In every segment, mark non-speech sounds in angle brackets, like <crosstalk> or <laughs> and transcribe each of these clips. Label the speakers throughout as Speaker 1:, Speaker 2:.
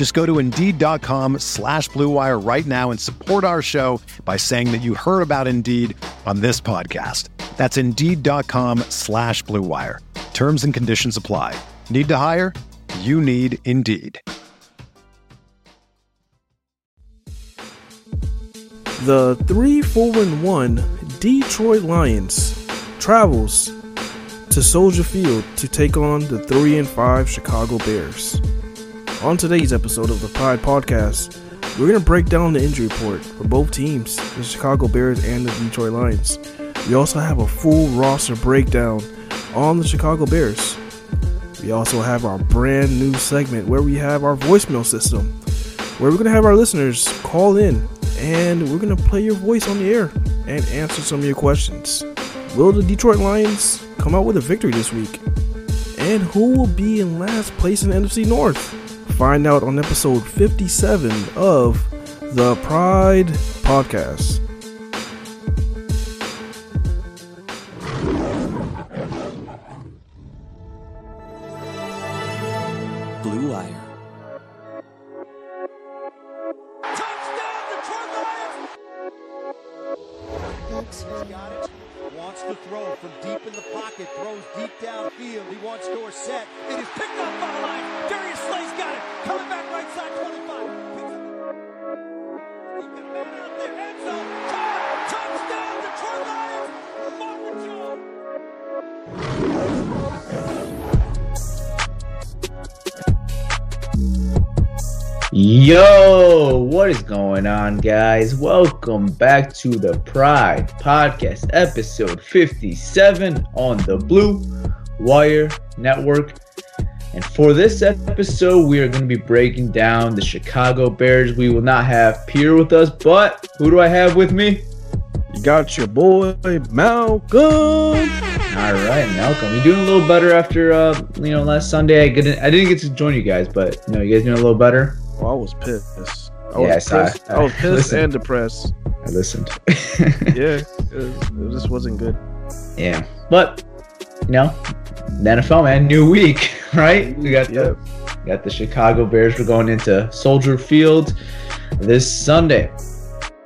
Speaker 1: Just go to Indeed.com slash BlueWire right now and support our show by saying that you heard about Indeed on this podcast. That's Indeed.com slash BlueWire. Terms and conditions apply. Need to hire? You need Indeed.
Speaker 2: The 3 4 1 Detroit Lions travels to Soldier Field to take on the 3 and 5 Chicago Bears. On today's episode of the Pride Podcast, we're going to break down the injury report for both teams, the Chicago Bears and the Detroit Lions. We also have a full roster breakdown on the Chicago Bears. We also have our brand new segment where we have our voicemail system, where we're going to have our listeners call in and we're going to play your voice on the air and answer some of your questions. Will the Detroit Lions come out with a victory this week? And who will be in last place in the NFC North? Find out on episode 57 of the Pride Podcast.
Speaker 3: To throw from deep in the pocket. Throws deep downfield. He wants Dorsett. It is picked up by the line. Darius Slay's got it. Coming back right side 25. Picks up. He got a man out there. End zone. Touchdown Detroit Lions. Jones.
Speaker 4: Yo, what is going on, guys? Welcome back to the Pride Podcast, episode 57 on the Blue Wire Network. And for this episode, we are going to be breaking down the Chicago Bears. We will not have Pierre with us, but who do I have with me?
Speaker 2: You got your boy Malcolm.
Speaker 4: All right, Malcolm. You doing a little better after uh, you know last Sunday? I didn't I didn't get to join you guys, but you know you guys doing a little better.
Speaker 2: Oh, I was pissed. I
Speaker 4: Yeah, I
Speaker 2: was
Speaker 4: saw
Speaker 2: pissed.
Speaker 4: it.
Speaker 2: I was pissed and depressed.
Speaker 4: I listened. <laughs>
Speaker 2: Yeah, it, was, it just wasn't good.
Speaker 4: Yeah, but you know, the NFL man, new week, <laughs> right? We got the got the Chicago Bears. We're going into Soldier Field this Sunday.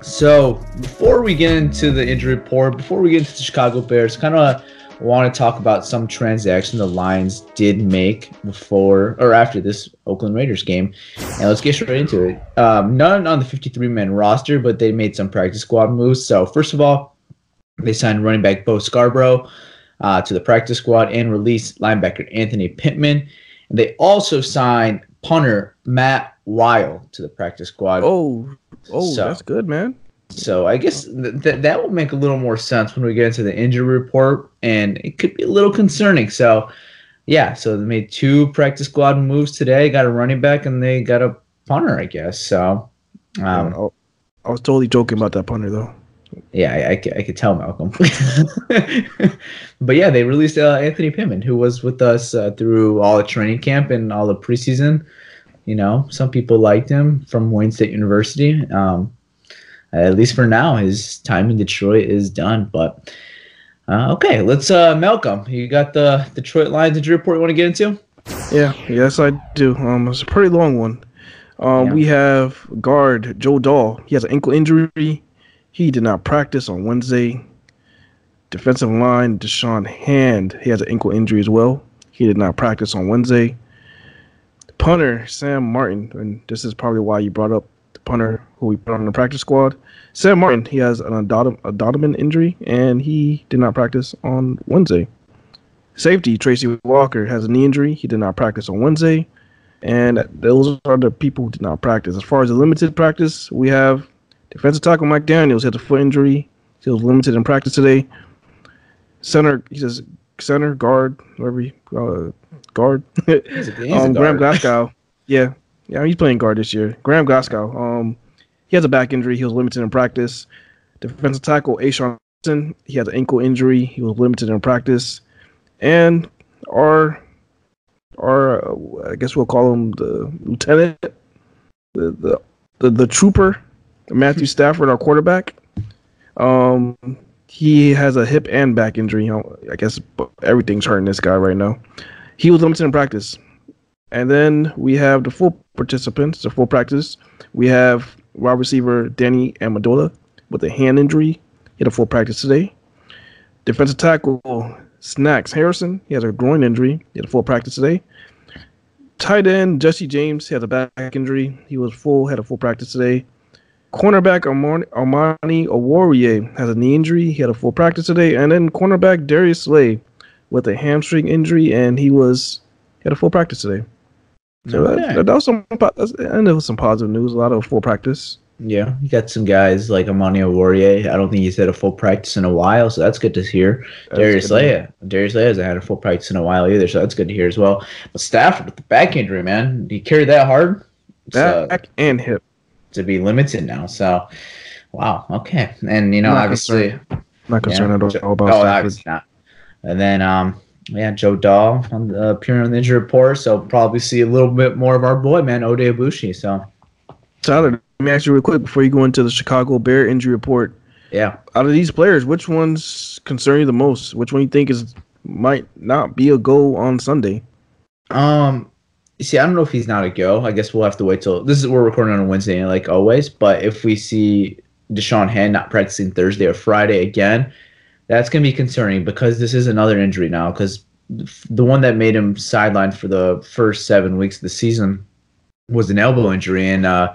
Speaker 4: So before we get into the injury report, before we get into the Chicago Bears, kind of want to talk about some transaction the Lions did make before or after this Oakland Raiders game, and let's get straight into it. Um, none on the 53 man roster, but they made some practice squad moves. So first of all, they signed running back Bo Scarborough uh, to the practice squad and released linebacker Anthony Pittman. And they also signed punter Matt Wile to the practice squad.
Speaker 2: Oh, oh,
Speaker 4: So-
Speaker 2: that's good, man.
Speaker 4: So I guess th- th- that will make a little more sense when we get into the injury report, and it could be a little concerning. So, yeah, so they made two practice squad moves today. Got a running back, and they got a punter, I guess. So, um,
Speaker 2: I, I was totally joking about that punter though.
Speaker 4: Yeah, I I could tell Malcolm. <laughs> but yeah, they released uh, Anthony Pittman, who was with us uh, through all the training camp and all the preseason. You know, some people liked him from Wayne State University. Um, at least for now, his time in Detroit is done. But uh, okay, let's uh, Malcolm. You got the Detroit Lions injury report you want to get into?
Speaker 2: Yeah, yes, I do. Um, it's a pretty long one. Um,
Speaker 4: Yeah.
Speaker 2: we have guard Joe Dahl. He has an ankle injury. He did not practice on Wednesday. Defensive line Da'Shawn Hand. He has an ankle injury as well. He did not practice on Wednesday. Punter Sam Martin, and this is probably why you brought up punter who we put on the practice squad. Sam Martin, he has an abdomen injury and he did not practice on Wednesday. Safety Tracy Walker has a knee injury. He did not practice on Wednesday. And those are the people who did not practice. As far as the limited practice, we have defensive tackle Mike Daniels had a foot injury. He was limited in practice today. Center, he says center, guard, whatever you, uh, guard. <laughs> um, Graham Glasgow. <laughs> Yeah. Yeah, he's playing guard this year. Graham Glasgow. Um, he has a back injury. He was limited in practice. Defensive tackle A'Shawn he has an ankle injury. He was limited in practice. And our our uh, I guess we'll call him the lieutenant, the the the, the trooper, Matthew <laughs> Stafford, our quarterback. Um, he has a hip and back injury. I guess everything's hurting this guy right now. He was limited in practice. And then we have the full participants, the full practice. We have wide receiver Danny Amendola with a hand injury. He had a full practice today. Defensive tackle Snacks Harrison, he has a groin injury. He had a full practice today. Tight end Jesse James, he has a back injury. He was full, had a full practice today. Cornerback Amani, Amani Oruwariye has a knee injury. He had a full practice today. And then cornerback Darius Slay with a hamstring injury, and he was he had a full practice today. So okay. that, that, was some and it was some positive news. A lot of full practice.
Speaker 4: Yeah, you got some guys like Amani Oruwariye. I don't think he's had a full practice in a while, so that's good to hear. That's Darius Slay. Darius Slay hasn't had a full practice in a while either, so that's good to hear as well. But Stafford with the back injury, man, he carried that hard.
Speaker 2: Back and hip
Speaker 4: to be limited now. So, wow, okay, and you know, not obviously,
Speaker 2: concerned. not concerned yeah, at all about oh, Stafford.
Speaker 4: Not. And then, um, yeah, Joe Dahl on the, appearing on the injury report, so probably see a little bit more of our boy, man, Oday Aboushi. So,
Speaker 2: Tyler, let me ask you real quick before you go into the Chicago Bear injury report.
Speaker 4: Yeah.
Speaker 2: Out of these players, which ones concern you the most? Which one you think is might not be a go on Sunday?
Speaker 4: Um, see, I don't know if he's not a go. I guess we'll have to wait till this is we're recording on a Wednesday, like always. But if we see Da'Shawn Hand not practicing Thursday or Friday again, that's gonna be concerning because this is another injury now. Because the one that made him sidelined for the first seven weeks of the season was an elbow injury, and uh,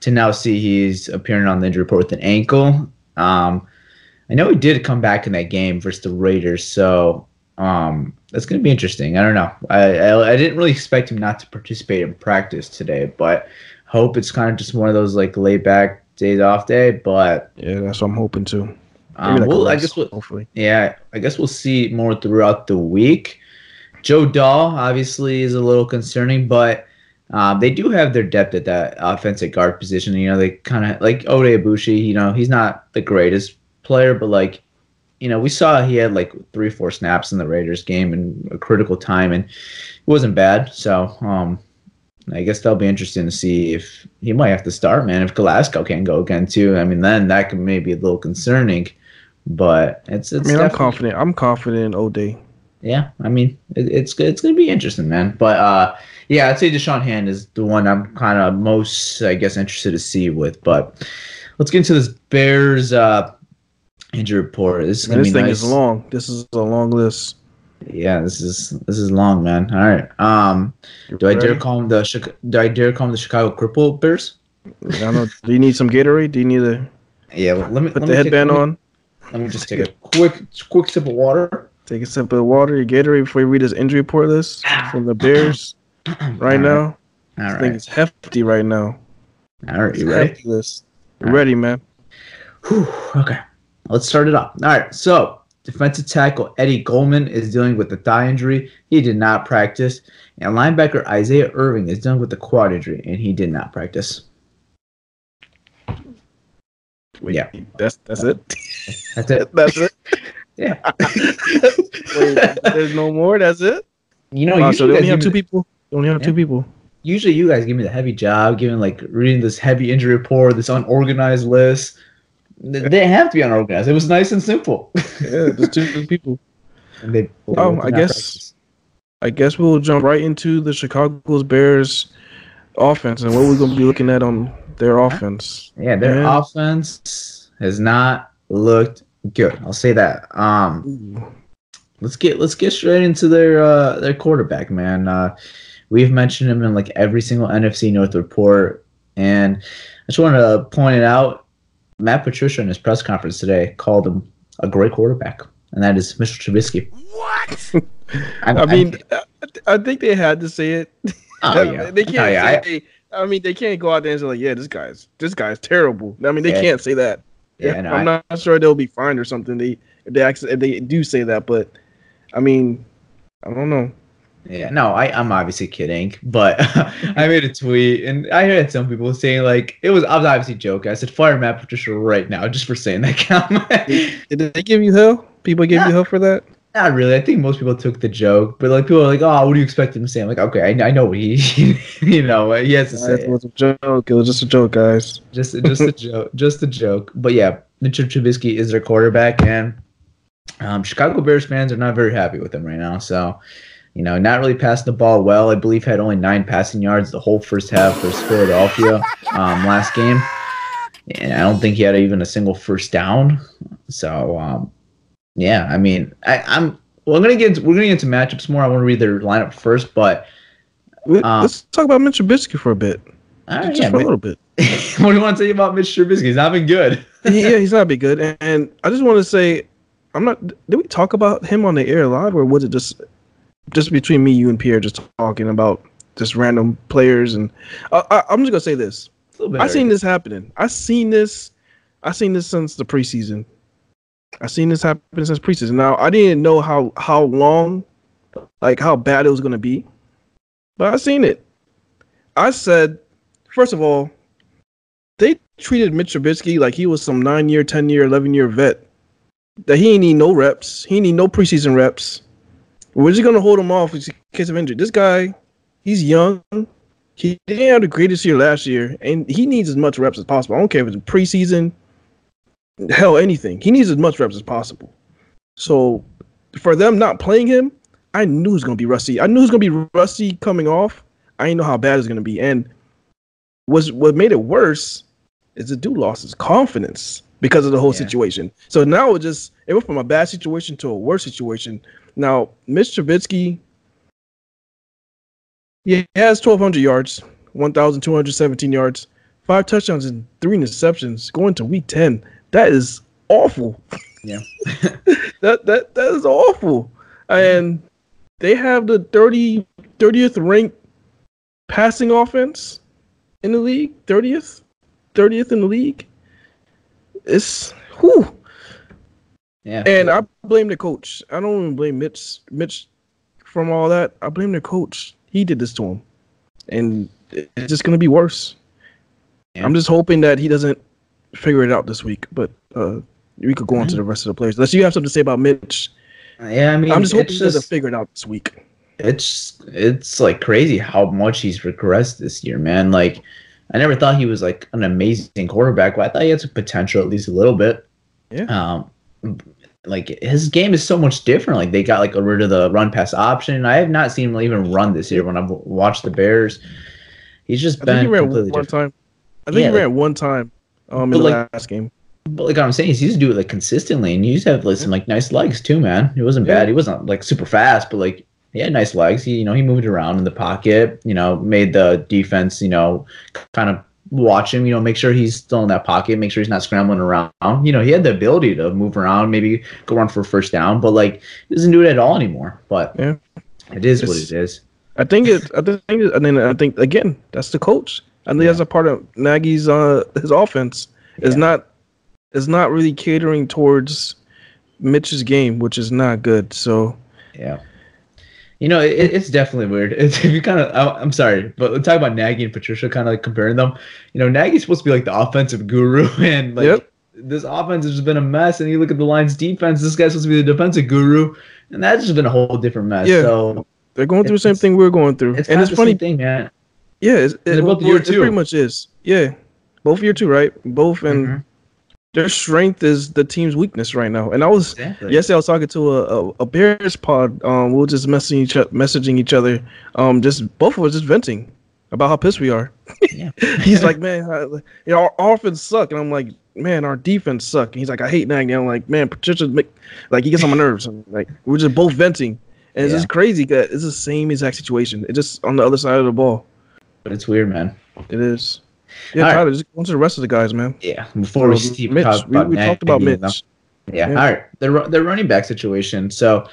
Speaker 4: to now see he's appearing on the injury report with an ankle. Um, I know he did come back in that game versus the Raiders, so um, that's going to be interesting. I don't know. I, I, I didn't really expect him not to participate in practice today, but hope it's kind of just one of those like laid back days off day. But
Speaker 2: yeah, that's what I'm hoping to.
Speaker 4: Um, we'll, I guess we'll, hopefully. Yeah, I guess we'll see more throughout the week. Joe Dahl obviously is a little concerning, but um, they do have their depth at that offensive guard position. You know, they kind of like Oday Aboushi. You know, he's not the greatest player, but like, you know, we saw he had like three, four snaps in the Raiders game in a critical time, and it wasn't bad. So, um, I guess that'll be interesting to see if he might have to start, man. If Glasgow can't go again too, I mean, then that could maybe be a little concerning. But it's, it's
Speaker 2: I mean, I'm confident. I'm confident in Oday.
Speaker 4: Yeah, I mean, it, it's it's gonna be interesting, man. But uh, yeah, I'd say Da'Shawn Hand is the one I'm kind of most, I guess, interested to see with. But let's get into this Bears uh, injury report. This,
Speaker 2: man, this thing
Speaker 4: nice.
Speaker 2: is long. This is a long list.
Speaker 4: Yeah, this is this is long, man. All right. Um, You're do ready? I dare call them the do I dare call them the Chicago Cripple Bears?
Speaker 2: I don't know. Do you need some Gatorade? Do you need a
Speaker 4: yeah? Well, let me
Speaker 2: put
Speaker 4: let
Speaker 2: the
Speaker 4: me
Speaker 2: headband
Speaker 4: take,
Speaker 2: on.
Speaker 4: Let me just take a quick quick sip of water.
Speaker 2: Take a sip of water, your Gatorade before you read this injury report list from the Bears. <clears throat> right now. All right. I think it's hefty right now.
Speaker 4: All right, you ready?
Speaker 2: List. You ready, man?
Speaker 4: Whew, okay, let's start it off. All right, so defensive tackle Eddie Goldman is dealing with a thigh injury. He did not practice. And linebacker Isaiah Irving is dealing with a quad injury, and he did not practice.
Speaker 2: Wait, yeah, that's that's it.
Speaker 4: That's it. <laughs>
Speaker 2: that's it. <laughs>
Speaker 4: Yeah. <laughs>
Speaker 2: Wait, there's no more. That's it.
Speaker 4: You know, oh,
Speaker 2: so they only have two people. They only have yeah. two people.
Speaker 4: Usually, you guys give me the heavy job, giving like reading this heavy injury report, this unorganized list. They didn't have to be unorganized. It was nice and simple.
Speaker 2: yeah, just two people.
Speaker 4: And they,
Speaker 2: oh, I guess. Practice. I guess we'll jump right into the Chicago's Bears offense and what we're going to be looking at on their offense.
Speaker 4: Yeah, their Man. offense has not looked good. I'll say that. Um, let's get let's get straight into their uh, their quarterback, man. Uh, We've mentioned him in like every single NFC North report. And I just want to point it out. Matt Patricia in his press conference today called him a great quarterback, and that is Mr. Trubisky.
Speaker 3: What? <laughs>
Speaker 2: I, I mean, I, I, think they had to say it.
Speaker 4: Oh, <laughs> yeah.
Speaker 2: they can't
Speaker 4: Oh, yeah.
Speaker 2: say. I, mean, they can't go out there and say like, "Yeah, this guy's this guy's terrible." I mean, they
Speaker 4: Yeah.
Speaker 2: can't say that.
Speaker 4: Yeah, no,
Speaker 2: I'm
Speaker 4: I-
Speaker 2: not sure they'll be fined or something. They if they actually if they do say that, but I mean, I don't know.
Speaker 4: Yeah, no, I, I'm obviously kidding, but <laughs> I made a tweet and I had some people saying like it was I was obviously joking. I said fire Matt Patricia right now just for saying that <laughs> comment.
Speaker 2: Did they give you hell? People give you hell for that?
Speaker 4: Not really. I think most people took the joke, but like people are like, "Oh, what do you expect him to say?" I'm like, "Okay, I, I know what he, <laughs> you know, he has to say."
Speaker 2: It
Speaker 4: say."
Speaker 2: was a joke. It was just a joke, guys.
Speaker 4: Just, just a <laughs> joke, just a joke. But yeah, Mitchell Trubisky is their quarterback, and um, Chicago Bears fans are not very happy with him right now. So, you know, not really passing the ball well. I believe had only nine passing yards the whole first half versus Philadelphia um, last game, and I don't think he had even a single first down. So, um, yeah, I mean, I, I'm. Well, I'm gonna get into, we're gonna get into matchups more. I want to read their lineup first, but Um,
Speaker 2: Let's talk about Mitch Trubisky for a bit,
Speaker 4: uh,
Speaker 2: just
Speaker 4: yeah,
Speaker 2: for a little bit. <laughs>
Speaker 4: what do you want to say about Mitch Trubisky? He's not been good.
Speaker 2: yeah, <laughs> he's not been good. And, and I just want to say, I'm not. Did we talk about him on the air live, or was it just just between me, you, and Pierre, just talking about just random players? And I, I, I'm just gonna say this:
Speaker 4: A little bit
Speaker 2: I seen this happening. I seen this. I seen this since the preseason. I seen this happen since preseason. Now I didn't know how how long, like how bad it was gonna be, but I've seen it. I said, first of all, they treated Mitch Trubisky like he was some nine year, ten year, eleven year vet. That he ain't need no reps. He need no preseason reps. We're just gonna hold him off in case of injury. This guy, he's young. He didn't have the greatest year last year, and he needs as much reps as possible. I don't care if it's preseason, hell, anything. He needs as much reps as possible. So, for them not playing him, I knew he was gonna be rusty. I knew he was gonna be rusty coming off. I didn't know how bad it's gonna be, and was what made it worse is the dude lost his confidence because of the whole
Speaker 4: Yeah.
Speaker 2: situation. So now it just it went from a bad situation to a worse situation. Now, Mitch Trubisky, he has 1,200 yards, 1,217 yards, five touchdowns and three interceptions going to week 10. That is awful.
Speaker 4: Yeah. <laughs>
Speaker 2: that that that is awful. And they have the 30 30th ranked passing offense in the league, 30th, 30th in the league. It's whew.
Speaker 4: Yeah.
Speaker 2: And I blame the coach. I don't even blame Mitch Mitch from all that. I blame the coach. He did this to him. And it's just gonna be worse.
Speaker 4: Yeah.
Speaker 2: I'm just hoping that he doesn't figure it out this week. But uh we could go on to the rest of the players. Unless you have something to say about Mitch.
Speaker 4: yeah, I mean,
Speaker 2: I'm just hoping he doesn't figure it out this week.
Speaker 4: it's it's like crazy how much he's regressed this year, man. Like, I never thought he was like an amazing quarterback, but I thought he had some potential at least a little bit.
Speaker 2: Yeah.
Speaker 4: Um, like his game is so much different. Like they got like a rid of the run pass option. I have not seen him even run this year when I've watched the Bears. He's just
Speaker 2: I
Speaker 4: been completely
Speaker 2: one
Speaker 4: different.
Speaker 2: time. I think
Speaker 4: Yeah,
Speaker 2: he
Speaker 4: like-
Speaker 2: ran one time um
Speaker 4: But
Speaker 2: in the
Speaker 4: like-
Speaker 2: last game.
Speaker 4: But like I'm saying, he used to do it like consistently, and he used to have like some like nice legs too, man. He wasn't
Speaker 2: Yeah.
Speaker 4: bad. He wasn't like super fast, but like he had nice legs. He you know he moved around in the pocket. You know, made the defense you know kind of watch him. You know, make sure he's still in that pocket. Make sure he's not scrambling around. You know, he had the ability to move around, maybe go run for a first down, but like he doesn't do it at all anymore. But
Speaker 2: Yeah.
Speaker 4: it is what
Speaker 2: It's- I think it. I think, it- and then I think again, that's the coach. I think
Speaker 4: Yeah.
Speaker 2: that's a part of Nagy's uh his offense is
Speaker 4: Yeah.
Speaker 2: not is not really catering towards Mitch's game, which is not good. So
Speaker 4: Yeah. You know, it, it's definitely weird. It's, <laughs> if you kind of, I'm sorry, but let's talk about Nagy and Patricia, kind of like comparing them. You know, Nagy's supposed to be like the offensive guru, <laughs> and like
Speaker 2: Yep.
Speaker 4: this offense has just been a mess. And you look at the Lions' defense; this guy's supposed to be the defensive guru, and that's just been a whole different mess.
Speaker 2: Yeah.
Speaker 4: So
Speaker 2: they're going through the same thing we're going through,
Speaker 4: it's
Speaker 2: and it's
Speaker 4: the
Speaker 2: funny.
Speaker 4: thing, man.
Speaker 2: Yeah, it's, it,
Speaker 4: both
Speaker 2: well,
Speaker 4: year
Speaker 2: it
Speaker 4: two.
Speaker 2: pretty much is. Yeah, both year two, right? Both, and
Speaker 4: Mhm.
Speaker 2: their strength is the team's weakness right now. And I was
Speaker 4: Exactly.
Speaker 2: yesterday I was talking to a, a, a Bears pod. Um, we were just messaging each o- messaging each other. Um, just both of us just venting about how pissed we are.
Speaker 4: Yeah. <laughs>
Speaker 2: He's like, man, I, you know, our offense suck, and I'm like, man, our defense suck. And he's like, I hate Nagy. I'm like, man, Patricia, make, like he gets on my nerves. And, like we're just both venting, and it's just crazy. Cause it's the same exact situation. It's just on the other side of the ball.
Speaker 4: But it's weird, man.
Speaker 2: It is. Yeah,
Speaker 4: All right.
Speaker 2: Tyler, just go into the rest of the guys, man.
Speaker 4: Yeah. Before we
Speaker 2: Uh, Mitch,
Speaker 4: talk about
Speaker 2: we talked about Mitch.
Speaker 4: Yeah.
Speaker 2: Yeah.
Speaker 4: All right. The ru- the running back situation. So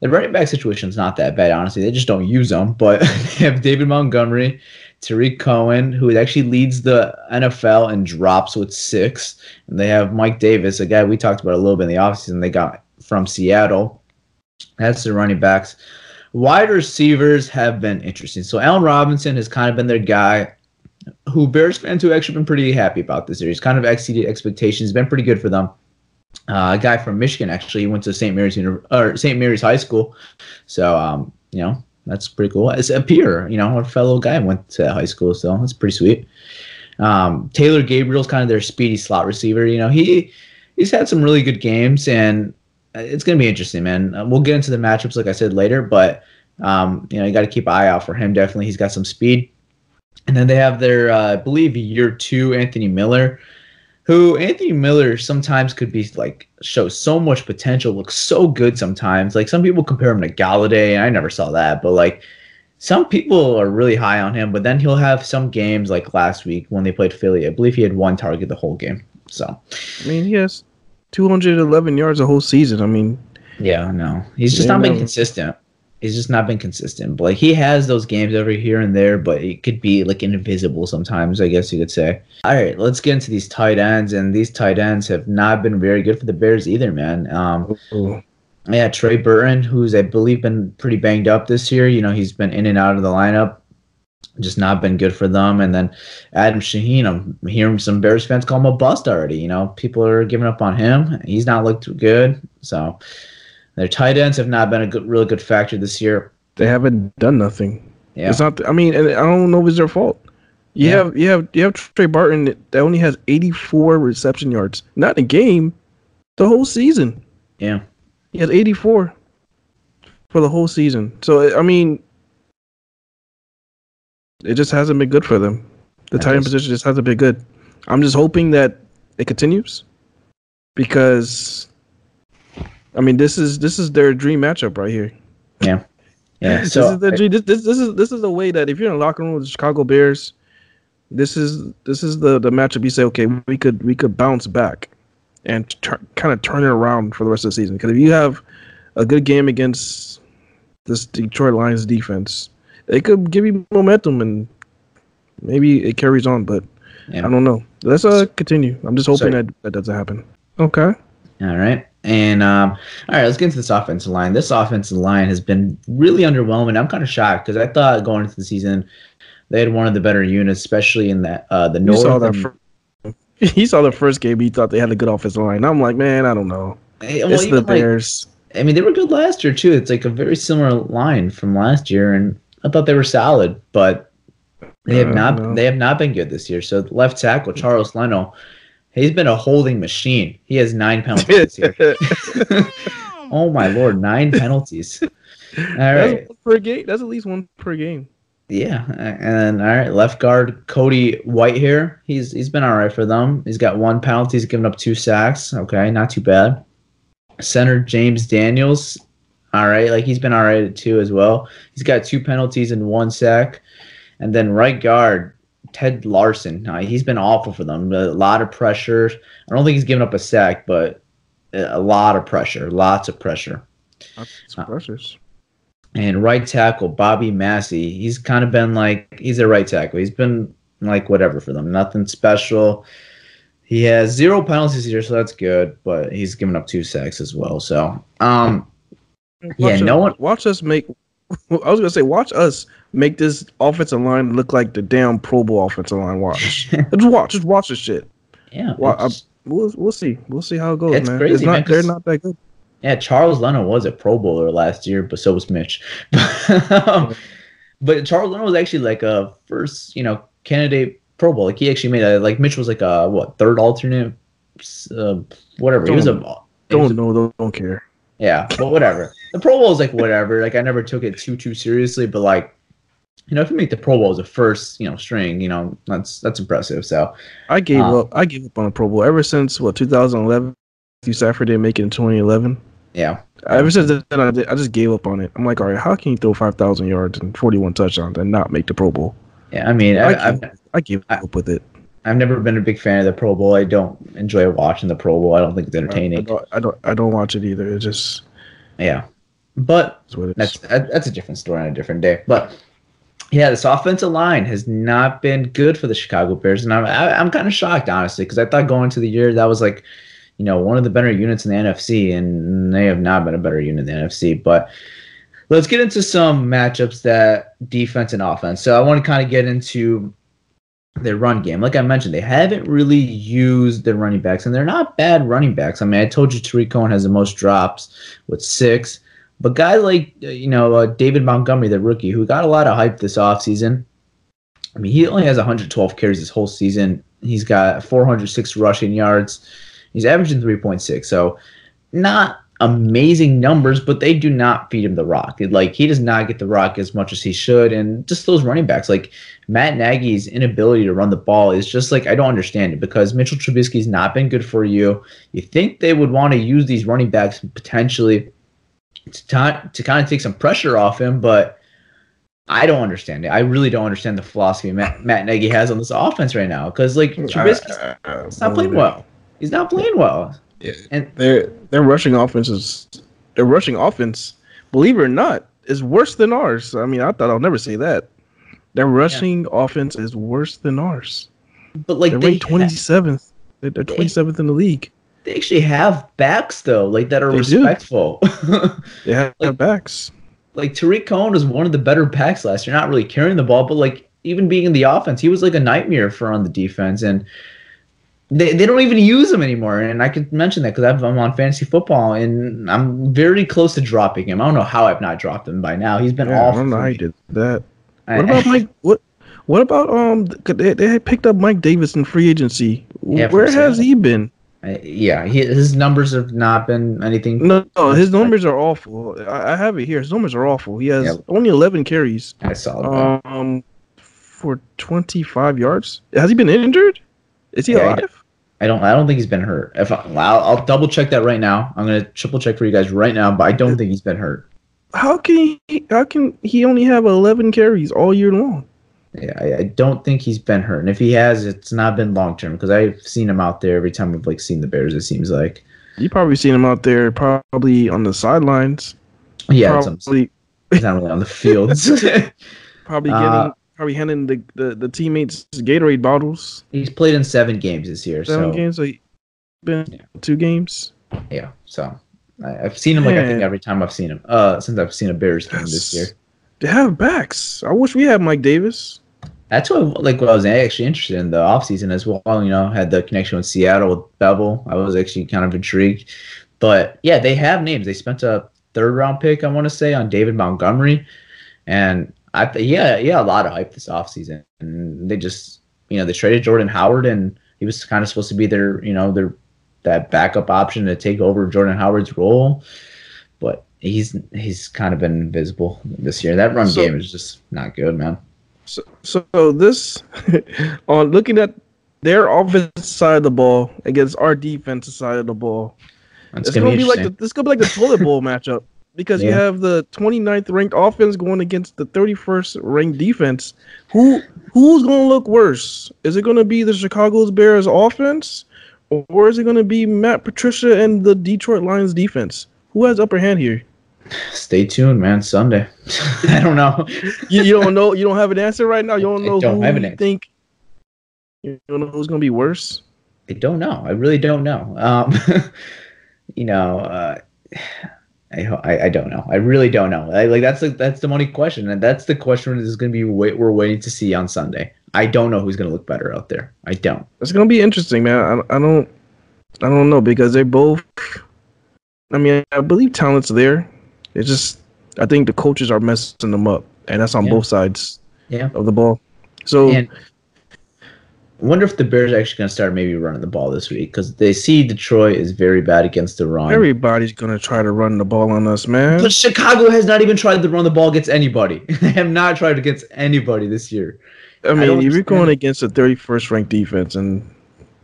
Speaker 4: the running back situation is not that bad, honestly. They just don't use them. But <laughs> they have David Montgomery, Tarik Cohen, who actually leads the NFL in drops with six. And they have Mike Davis, a guy we talked about a little bit in the offseason. They got from Seattle. That's the running backs. Wide receivers have been interesting. So Allen Robinson has kind of been their guy who Bears fans who actually been pretty happy about this year. He's kind of exceeded expectations, been pretty good for them. Uh, a guy from Michigan actually went to St. Mary's or St. Mary's High School, so um, you know that's pretty cool. It's a peer, you know, our fellow guy went to high school, so that's pretty sweet. Um, Taylor Gabriel's kind of their speedy slot receiver. You know, he he's had some really good games, and it's gonna be interesting, man. Uh, we'll get into the matchups like I said later, but um, you know, you got to keep an eye out for him. Definitely, he's got some speed. And then they have their, uh, I believe, year two Anthony Miller, who Anthony Miller sometimes could be like show so much potential, looks so good sometimes. Like some people compare him to Golladay, I never saw that, but like some people are really high on him. But then he'll have some games like last week when they played Philly. I believe he had one target the whole game. So
Speaker 2: I mean, he has 211 yards a whole season. I mean,
Speaker 4: yeah, no, he's just not been consistent. He's just not been consistent. Like he has those games every here and there, but it could be like invisible sometimes. I guess you could say. All right, let's get into these tight ends, and these tight ends have not been very good for the Bears either, man. Um, yeah, Trey Burton, who's I believe been pretty banged up this year. You know, he's been in and out of the lineup, just not been good for them. And then Adam Shaheen, I'm hearing some Bears fans call him a bust already. You know, people are giving up on him. He's not looked good. So their tight ends have not been a good, really good factor this year.
Speaker 2: they haven't done nothing.
Speaker 4: Yeah,
Speaker 2: It's not. I mean, and I don't know if it's their fault. You
Speaker 4: Yeah.
Speaker 2: have you have you have Trey Burton that only has 84 reception yards, not in a game, the whole season.
Speaker 4: yeah,
Speaker 2: He has 84 for the whole season. So I mean, it just hasn't been good for them. The tight end position just hasn't been good. I'm just hoping that it continues because I mean this is this is their dream matchup right here.
Speaker 4: yeah. <laughs>
Speaker 2: this
Speaker 4: So
Speaker 2: is the dream. This, this this is this is the way that if you're in a locker room with the Chicago Bears, this is this is the the matchup. You say, okay, we could we could bounce back and kind of turn it around for the rest of the season. Because if you have a good game against this Detroit Lions defense, it could give you momentum and maybe it carries on. But
Speaker 4: Yeah.
Speaker 2: I don't know. Let's uh continue. I'm just hoping that that doesn't happen. Okay.
Speaker 4: All right. And um, all right, let's get into this offensive line. This offensive line has been really underwhelming. I'm kind of shocked because I thought going into the season they had one of the better units, especially in that uh, the north.
Speaker 2: saw that.
Speaker 4: and- <laughs>
Speaker 2: he saw the first game. He thought they had a good offensive line. I'm like, man, I don't know.
Speaker 4: Eh, well,
Speaker 2: it's the
Speaker 4: like,
Speaker 2: Bears.
Speaker 4: I mean, they were good last year too. It's like a very similar line from last year, and I thought they were solid, but they have
Speaker 2: Uh,
Speaker 4: not.
Speaker 2: no.
Speaker 4: They have not been good this year. So left tackle Charles Leno, he's been a holding machine. He has nine penalties this year. <laughs> oh my lord, nine penalties. All
Speaker 2: That's
Speaker 4: right.
Speaker 2: one per game. That's at least one per game.
Speaker 4: Yeah, and all right, left guard Cody Whitehair. He's he's been all right for them. He's got one penalty. He's given up two sacks. Okay, not too bad. Center James Daniels. All right, like he's been all right too as well. He's got two penalties and one sack. And then right guard Ted Larsen. Uh, he's been awful for them. A lot of pressure. I don't think he's given up a sack, but a lot of pressure. Lots of pressure.
Speaker 2: It's
Speaker 4: Uh. And right tackle Bobby Massie, he's kind of been like he's a right tackle. He's been like whatever for them, nothing special. He has zero penalties here, so that's good. But he's given up two sacks as well. So, um, yeah,
Speaker 2: Watch
Speaker 4: no
Speaker 2: us,
Speaker 4: one-
Speaker 2: Watch us make. <laughs> I was gonna say, watch us make this offensive line look like the damn Pro Bowl offensive line. Watch, <laughs> just watch, just watch this shit.
Speaker 4: yeah,
Speaker 2: Well,
Speaker 4: it's-
Speaker 2: We'll we'll see, we'll see how it goes,
Speaker 4: It's
Speaker 2: man.
Speaker 4: crazy,
Speaker 2: it's not,
Speaker 4: man,
Speaker 2: they're not that good.
Speaker 4: yeah. Charles Leno was a Pro Bowler last year, but so was Mitch. <laughs> Um, but Charles Leno was actually like a first, you know, candidate Pro Bowl. Like he actually made a like Mitch was like a what third alternate, uh, whatever. he was a
Speaker 2: Don't
Speaker 4: a-
Speaker 2: know, don't, don't care.
Speaker 4: Yeah, but whatever. The Pro Bowl is like whatever. Like I never took it too too seriously, but like, you know, if you make the Pro Bowl as a first, you know, string, you know, that's that's impressive. So
Speaker 2: I gave
Speaker 4: Uh,
Speaker 2: up. I gave up on the Pro Bowl ever since what 2011. Matthew Stafford didn't make it in 2011.
Speaker 4: yeah,
Speaker 2: Ever since then, I, did, I just gave up on it. I'm like, all right, how can you throw 5,000 yards and 41 touchdowns and not make the Pro Bowl?
Speaker 4: yeah. I mean,
Speaker 2: I,
Speaker 4: I,
Speaker 2: gave,
Speaker 4: I,
Speaker 2: I gave
Speaker 4: I-
Speaker 2: up with it.
Speaker 4: I've never been a big fan of the Pro Bowl. I don't enjoy watching the Pro Bowl. I don't think it's
Speaker 2: I,
Speaker 4: entertaining.
Speaker 2: don't, I don't. I don't watch it either. It's just
Speaker 4: Yeah, but
Speaker 2: that's
Speaker 4: that's a different story on a different day. But yeah, this offensive line has not been good for the Chicago Bears, and I'm I, I'm kind of shocked honestly because I thought going into the year that was like, you know, one of the better units in the NFC, and they have not been a better unit in the NFC. But let's get into some matchups that defense and offense. So I want to kind of get into their run game. Like I mentioned, they haven't really used their running backs, and they're not bad running backs. I mean, I told you Tarik Cohen has the most drops with six. But guys like uh, you know uh, David Montgomery, the rookie, who got a lot of hype this offseason. I mean, he only has 112 carries this whole season. He's got 406 rushing yards. He's averaging 3.6. So not amazing numbers, but they do not feed him the rock. Like he does not get the rock as much as he should, and just those running backs, like Matt Nagy's inability to run the ball is just like I don't understand it because Mitchell Trubisky's not been good for you. You think they would want to use these running backs potentially to, ta- to kind of take some pressure off him, but I don't understand it. I really don't understand the philosophy Matt, Matt Nagy has on this offense right now because like Trubisky's
Speaker 2: I-
Speaker 4: uh, not playing uh, well. He's not playing well.
Speaker 2: Yeah.
Speaker 4: And
Speaker 2: Their their rushing offense is their rushing offense, believe it or not, is worse than ours. I mean, I thought I'll never say that. Their rushing offense is worse than ours.
Speaker 4: but like
Speaker 2: They're
Speaker 4: they,
Speaker 2: ranked twenty seventh. They're
Speaker 4: They-
Speaker 2: twenty seventh in the league.
Speaker 4: They actually have backs though, like that are
Speaker 2: They
Speaker 4: respectful. <laughs>
Speaker 2: yeah,
Speaker 4: Like-
Speaker 2: backs.
Speaker 4: like Tarik Cohen was one of the better backs last year, not really carrying the ball, but like even being in the offense, he was like a nightmare for on the defense. And they, they don't even use him anymore. And I could mention that because I'm on fantasy football and I'm very close to dropping him. I don't know how I've not dropped him by now. He's been
Speaker 2: Yeah, I
Speaker 4: awful.
Speaker 2: don't know how you did that.
Speaker 4: I-
Speaker 2: What about <laughs> Mike? What? What about um? They, they had picked up Mike Davis in free agency.
Speaker 4: Yeah,
Speaker 2: Where has he been?
Speaker 4: Yeah, he, his numbers have not been anything.
Speaker 2: No, no, his numbers are awful. I, I have it here. His numbers are awful. He has
Speaker 4: Yeah.
Speaker 2: only 11 carries,
Speaker 4: I saw that.
Speaker 2: um, for 25 yards. Has he been injured? Is he
Speaker 4: Yeah,
Speaker 2: alive?
Speaker 4: I don't. I don't think he's been hurt. If I, I'll, I'll double check that right now. I'm gonna triple check for you guys right now, but I don't think he's been hurt.
Speaker 2: How can he? How can he only have 11 carries all year long?
Speaker 4: Yeah, I, I don't think he's been hurt. And if he has, it's not been long term because I've seen him out there every time I've like seen the Bears. It seems like.
Speaker 2: You probably seen him out there, probably on the sidelines.
Speaker 4: Yeah,
Speaker 2: probably,
Speaker 4: he's not really on the field. <laughs>
Speaker 2: probably <laughs>
Speaker 4: Uh,
Speaker 2: getting, probably handing the, the, the teammates Gatorade bottles.
Speaker 4: he's played in seven games this year.
Speaker 2: Seven
Speaker 4: so
Speaker 2: games, so he been
Speaker 4: Yeah.
Speaker 2: two games.
Speaker 4: yeah, so I, I've seen him like I think every time I've seen him. Uh, since I've seen a Bears game this year.
Speaker 2: They have backs. I wish we had Mike Davis.
Speaker 4: That's what like what I was actually interested in the offseason as well. You know, had the connection with Seattle with Bevell. I was actually kind of intrigued. But yeah, they have names. They spent a third round pick, I want to say, on David Montgomery. And I th- yeah, yeah, a lot of hype this offseason. And they just you know, they traded Jordan Howard and he was kind of supposed to be their, you know, their that backup option to take over Jordan Howard's role. But he's he's kind of been invisible this year. That run
Speaker 2: So-
Speaker 4: game is just not good, man.
Speaker 2: So, so this <laughs> on looking at their offensive side of the ball against our defensive side of the ball.
Speaker 4: It's,
Speaker 2: It's
Speaker 4: gonna,
Speaker 2: gonna
Speaker 4: be
Speaker 2: be like the, this gonna be like the toilet bowl <laughs> matchup because you have the 29th ranked offense going against the 31st ranked defense. Who who's gonna look worse? Is it gonna be the Chicago Bears offense, or is it gonna be Matt Patricia and the Detroit Lions defense? Who has upper hand here?
Speaker 4: Stay tuned, man. Sunday. <laughs> I don't know.
Speaker 2: You, you don't know. You don't have an answer right now. You don't
Speaker 4: I
Speaker 2: know
Speaker 4: don't
Speaker 2: who
Speaker 4: have an answer.
Speaker 2: think. You don't know who's gonna be worse.
Speaker 4: I don't know. I really don't know. Um, <laughs> you know, uh, I, I I don't know. I really don't know. I, like that's the that's the money question, and that's the question that is going to be wait, we're waiting to see on Sunday. I don't know who's going to look better out there. I don't.
Speaker 2: It's gonna be interesting, man. I, I don't, I don't know because they both. I mean, I believe talent's there. It's just, I think the coaches are messing them up, and that's on
Speaker 4: Yeah.
Speaker 2: both sides
Speaker 4: Yeah.
Speaker 2: of the ball. So
Speaker 4: And I wonder if the Bears are actually going to start maybe running the ball this week because they see Detroit is very bad against the run.
Speaker 2: everybody's gonna try to run the ball on us, man.
Speaker 4: But Chicago has not even tried to run the ball against anybody. <laughs> they have not tried against anybody this year.
Speaker 2: I
Speaker 4: don't
Speaker 2: mean, if you're going against a 31st ranked defense, and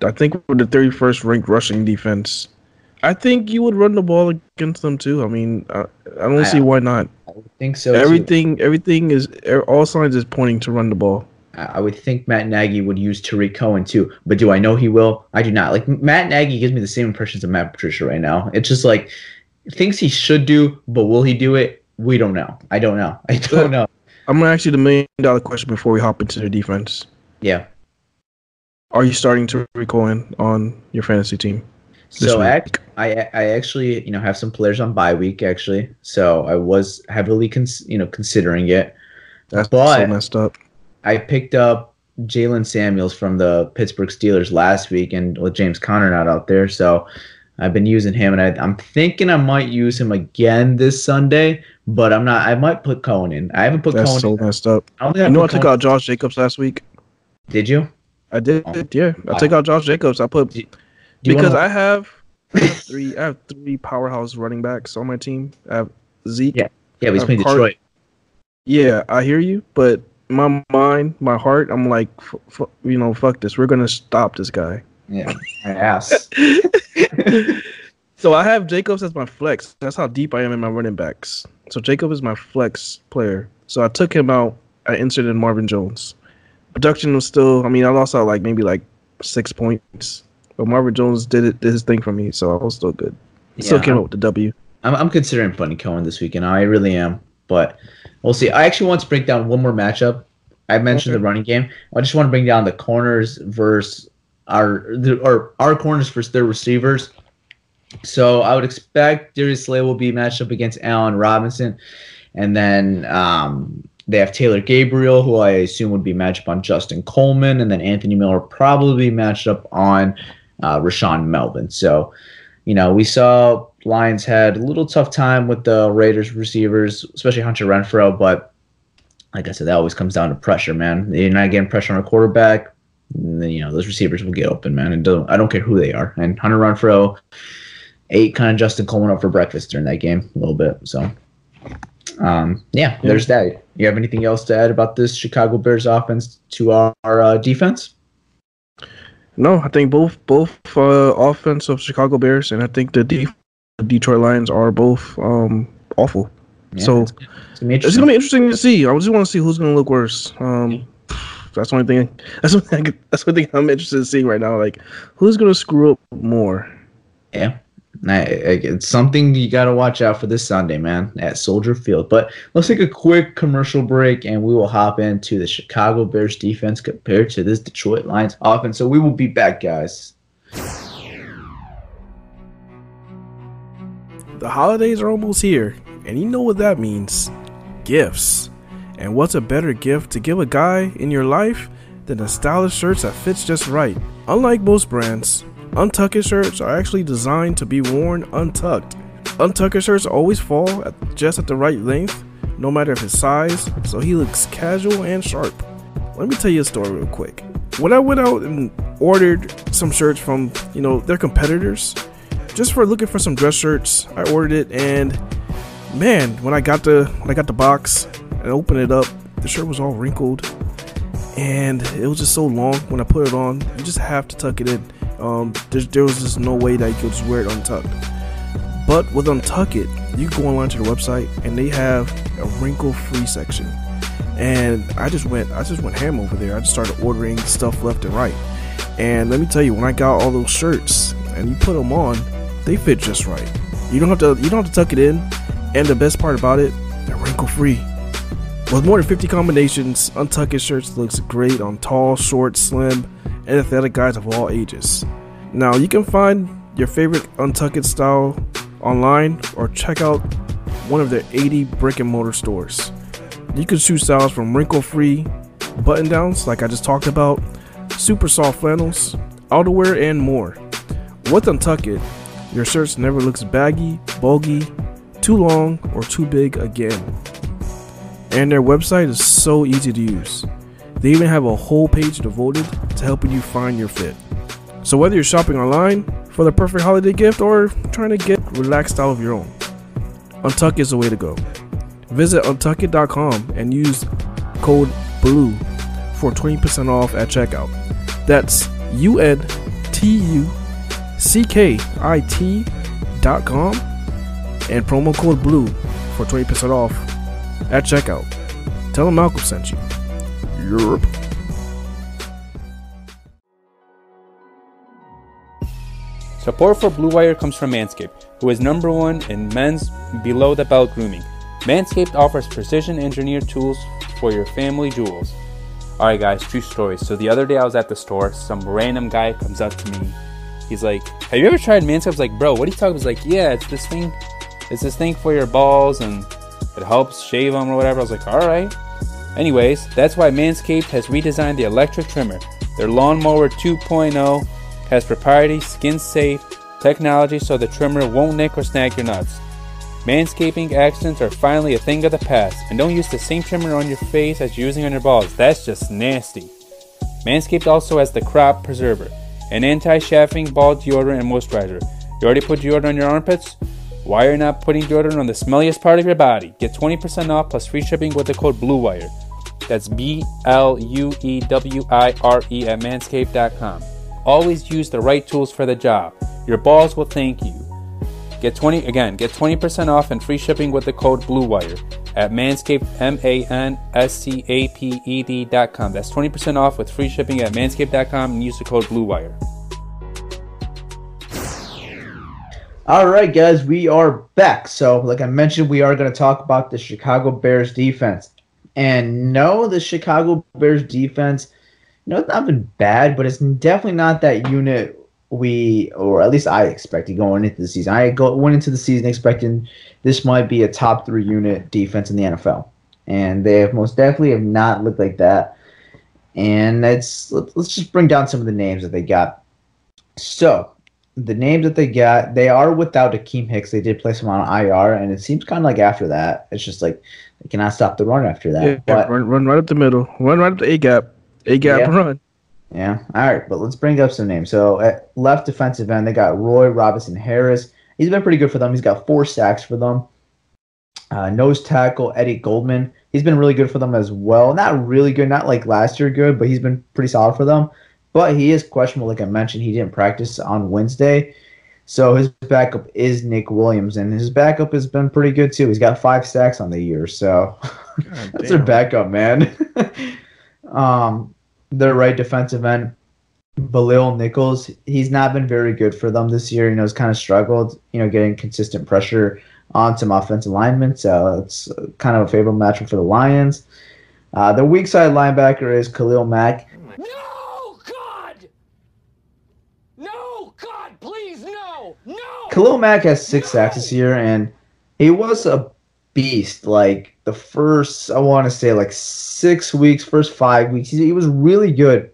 Speaker 2: I think with the 31st ranked rushing defense, I think you would run the ball against them too. I mean, I, I don't
Speaker 4: I-
Speaker 2: see why not.
Speaker 4: I think so. too.
Speaker 2: everything, everything is er, all signs is pointing to run the ball.
Speaker 4: I would think Matt Nagy would use Tarik Cohen too, but do I know he will? I do not. Like Matt Nagy gives me the same impressions of Matt Patricia right now. It's just like thinks he should do, but will he do it? We don't know. I don't know. I don't know.
Speaker 2: I'm gonna ask you the million dollar question before we hop into the defense.
Speaker 4: Yeah.
Speaker 2: Are you starting to Cohen on your fantasy team?
Speaker 4: So I, I I actually you know have some players on bye week actually, so I was heavily cons- you know considering it.
Speaker 2: That's but so messed up.
Speaker 4: I picked up Jaylen Samuels from the Pittsburgh Steelers last week, and with James Conner not out there, so I've been using him, and I, am thinking I might use him again this Sunday, but I'm not. I might put Cohen in. I haven't put
Speaker 2: That's
Speaker 4: Cohen.
Speaker 2: so
Speaker 4: in.
Speaker 2: messed up. I you know, I took out Josh Jacobs last week.
Speaker 4: Did you?
Speaker 2: I did. Oh. Yeah, I oh. took out Josh Jacobs. I put because wanna... I have I have three. I have three powerhouse running backs on my team. I have Zeke.
Speaker 4: Yeah, yeah, he's playing Detroit.
Speaker 2: Yeah, I hear you, but my mind, my heart, I'm like, f- f- you know, fuck this. We're gonna stop this guy.
Speaker 4: Yeah, <laughs> ass.
Speaker 2: so I have Jacobs as my flex. That's how deep I am in my running backs. So Jacob is my flex player. So I took him out. I inserted Marvin Jones. Production was still. I mean, I lost out like maybe like six points but Marvin Jones did it did his thing for me, so I was still good. Yeah, still came I'm, up with the W.
Speaker 4: I'm I'm considering putting Cohen this weekend. I really am, but we'll see. I actually want to break down one more matchup. I mentioned okay. the running game. I just want to bring down the corners versus our the, or our corners versus their receivers. So I would expect Darius Slay will be matched up against Allen Robinson, and then um, they have Taylor Gabriel, who I assume would be matched up on Justin Coleman, and then Anthony Miller probably matched up on uh, Rashaan Melvin. So, you know, we saw Lions had a little tough time with the Raiders receivers, especially Hunter Renfrow. But like I said, that always comes down to pressure, man. You're not getting pressure on a quarterback, then, you know, those receivers will get open, man. And don't, I don't care who they are. And Hunter Renfrow ate kind of Justin Coleman up for breakfast during that game a little bit. So, um, yeah, yeah, there's that. You have anything else to add about this Chicago Bears offense to our, our uh, defense?
Speaker 2: No, I think both both uh, offense of Chicago Bears and I think the, D- the Detroit Lions are both um, awful. Yeah, so it's, gonna it's, gonna be interesting to see. I just want to see who's gonna look worse. Um, <laughs> that's the only thing. That's one thing. That's one thing I'm interested in seeing right now. Like, who's gonna screw up more?
Speaker 4: Yeah, it's something you got to watch out for this Sunday, man, at Soldier Field. But let's take a quick commercial break and we will hop into the Chicago Bears defense compared to this Detroit Lions offense. So we will be back, guys.
Speaker 2: The holidays are almost here, and you know what that means gifts. And what's a better gift to give a guy in your life than a stylish shirt that fits just right? Unlike most brands, Untucked shirts are actually designed to be worn untucked. Untucked shirts always fall at just at the right length, no matter if his size, so he looks casual and sharp. Let me tell you a story real quick. When I went out and ordered some shirts from, you know, their competitors, just for looking for some dress shirts, I ordered it and man, when I got the when I got the box and opened it up, the shirt was all wrinkled and it was just so long when I put it on. You just have to tuck it in. Um, there, there was just no way that you could just wear it untucked. But with Untuck It, you go online to the website and they have a wrinkle-free section. And I just went, I just went ham over there. I just started ordering stuff left and right. And let me tell you, when I got all those shirts and you put them on, they fit just right. You don't have to, you don't have to tuck it in. And the best part about it, they're wrinkle-free. With more than 50 combinations, Untuck It shirts looks great on tall, short, slim, and athletic guys of all ages. Now, you can find your favorite Untucked style online or check out one of their 80 brick and mortar stores. You can choose styles from wrinkle free button downs, like I just talked about, super soft flannels, outerwear, and more. With Untucked, your shirt never looks baggy, bulgy, too long, or too big again. And their website is so easy to use. They even have a whole page devoted to helping you find your fit. So whether you're shopping online for the perfect holiday gift or trying to get relaxed style of your own, Untuck is the way to go. Visit untuckit.com and use code BLUE for 20% off at checkout. That's U N T U C K I T.com and promo code BLUE for 20% off at checkout. Tell them Malcolm sent you. Europe.
Speaker 5: Support for Blue Wire comes from Manscaped, who is number one in men's below the belt grooming. Manscaped offers precision engineered tools for your family jewels. Alright, guys, true story. So the other day I was at the store, some random guy comes up to me. He's like, Have you ever tried Manscaped? I was like, Bro, what are you talking about? like, Yeah, it's this thing. It's this thing for your balls and it helps shave them or whatever. I was like, Alright. Anyways, that's why Manscaped has redesigned the electric trimmer. Their Lawnmower 2.0 has proprietary skin safe technology so the trimmer won't nick or snag your nuts. Manscaping accidents are finally a thing of the past, and don't use the same trimmer on your face as you're using on your balls. That's just nasty. Manscaped also has the Crop Preserver, an anti-chafing ball deodorant and moisturizer. You already put deodorant on your armpits? Why are you not putting deodorant on the smelliest part of your body? Get 20% off plus free shipping with the code BLUEWIRE. That's B L U E W I R E at manscaped.com. Always use the right tools for the job. Your balls will thank you. Get 20 again, get 20% off and free shipping with the code BLUEWIRE at manscaped M A N S C A P E D.com. That's 20% off with free shipping at manscaped.com and use the code BLUEWIRE.
Speaker 4: All right, guys, we are back. So, like I mentioned, we are going to talk about the Chicago Bears defense. And no, the Chicago Bears defense, you know, it's not been bad, but it's definitely not that unit we, or at least I expected going into the season. I go, went into the season expecting this might be a top three unit defense in the NFL, and they have most definitely have not looked like that. And let's let's just bring down some of the names that they got. So the names that they got, they are without Akiem Hicks. They did place him on IR, and it seems kind of like after that, it's just like they cannot stop the run after that.
Speaker 2: Yeah,
Speaker 4: but,
Speaker 2: run, run right up the middle. Run right up the A gap. A gap
Speaker 4: Yeah.
Speaker 2: run.
Speaker 4: Yeah. All right, but let's bring up some names. So at left defensive end, they got Roy Robertson-Harris. He's been pretty good for them. He's got four sacks for them. Uh, nose tackle Eddie Goldman. He's been really good for them as well. Not really good, not like last year good, but he's been pretty solid for them. But he is questionable, like I mentioned. He didn't practice on Wednesday. So his backup is Nick Williams, and his backup has been pretty good too. He's got five sacks on the year, so <laughs> that's their backup, man. <laughs> um, their right defensive end, Bilal Nichols. He's not been very good for them this year. You know, he's kind of struggled. You know, getting consistent pressure on some offensive linemen. So it's kind of a favorable matchup for the Lions. Uh, their weak side linebacker is Khalil Mack.
Speaker 6: No, God! No, God, please, no! No!
Speaker 4: Khalil Mack has six sacks this year, and he was a beast. Like the first, I want to say, like six weeks, first five weeks, he, he was really good.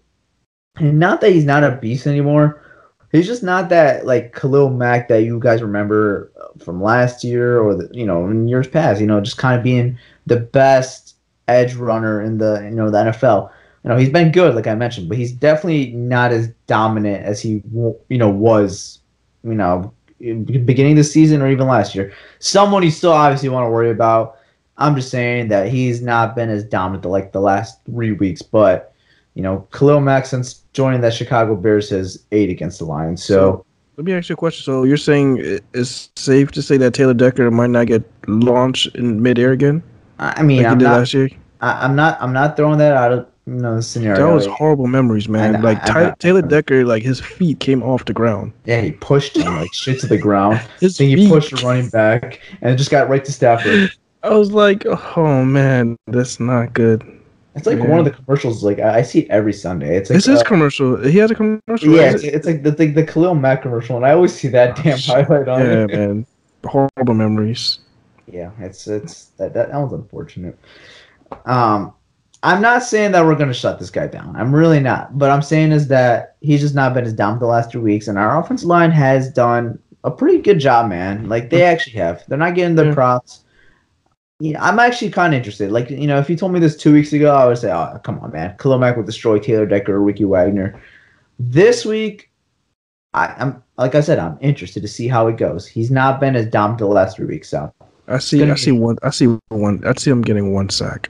Speaker 4: And not that he's not a beast anymore. He's just not that like Khalil Mack that you guys remember from last year or the, you know in years past. You know, just kind of being the best edge runner in the you know the NFL. You know, he's been good, like I mentioned, but he's definitely not as dominant as he you know was. You know, beginning of the season or even last year. Someone you still obviously want to worry about. I'm just saying that he's not been as dominant like the last three weeks, but you know, Khalil Mack since joining that Chicago Bears has eight against the Lions. So,
Speaker 2: Let me ask you a question. So you're saying it- it's safe to say that Taylor Decker might not get launched in midair again,
Speaker 4: I mean,
Speaker 2: like
Speaker 4: I'm
Speaker 2: did
Speaker 4: not,
Speaker 2: last year?
Speaker 4: I, I'm not, I'm not throwing that out of know scenario.
Speaker 2: That was horrible memories, man.
Speaker 4: I-
Speaker 2: like
Speaker 4: I-
Speaker 2: Ty-
Speaker 4: I-
Speaker 2: Taylor Decker, like his feet came off the ground.
Speaker 4: Yeah, he pushed him like shit to the ground. <laughs>
Speaker 2: His
Speaker 4: Then he
Speaker 2: feet.
Speaker 4: pushed running back and it just got right to Stafford. <laughs>
Speaker 2: I was like, oh man, that's not good.
Speaker 4: It's like
Speaker 2: Yeah.
Speaker 4: one of the commercials. Like I I see it every Sunday. It's like
Speaker 2: This is
Speaker 4: uh,
Speaker 2: commercial. He has a commercial.
Speaker 4: yeah, it's, it's like the, the the Khalil Mack commercial, and I always see that damn highlight on
Speaker 2: yeah,
Speaker 4: it.
Speaker 2: Yeah, <laughs> man. Horrible memories.
Speaker 4: Yeah, it's it's that that, that was unfortunate. Um, I'm not saying that we're gonna shut this guy down. I'm really not. But I'm saying is that he's just not been as down the last two weeks, and our offensive line has done a pretty good job, man. Like they mm. actually have. They're not getting the
Speaker 2: Yeah.
Speaker 4: props. I'm actually kind of interested. Like you know, if you told me this two weeks ago, I would say, "Oh, come on, man! Khalil Mack would destroy Taylor Decker or Ricky Wagner." This week, I, I'm like I said, I'm interested to see how it goes. He's not been as dominant the last three weeks, so
Speaker 2: I see. I see one. I see one. I see him getting one sack.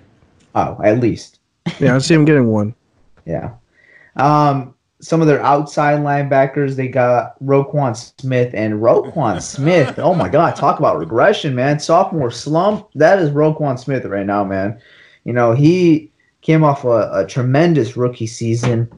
Speaker 4: Oh, at least.
Speaker 2: Yeah, I see him getting one. <laughs>
Speaker 4: Yeah. Um, some of their outside linebackers, they got Roquan Smith and Roquan Smith. Oh my God, talk about regression, man. Sophomore slump. That is Roquan Smith right now, man. You know, he came off a, a tremendous rookie season,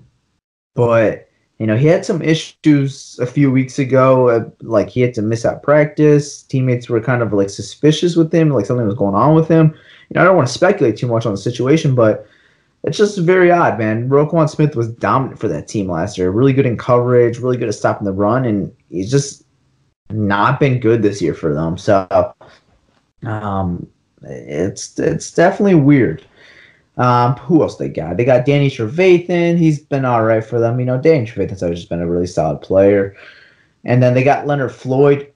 Speaker 4: but you know, he had some issues a few weeks ago. Uh, like he had to miss out practice. Teammates were kind of like suspicious with him, like something was going on with him. You know, I don't want to speculate too much on the situation, but it's just very odd, man. Roquan Smith was dominant for that team last year. Really good in coverage, really good at stopping the run, and he's just not been good this year for them. So, um, it's it's definitely weird. Um, who else they got? They got Danny Trevathan. He's been all right for them. You know, Danny Trevathan's always just been a really solid player. And then they got Leonard Floyd,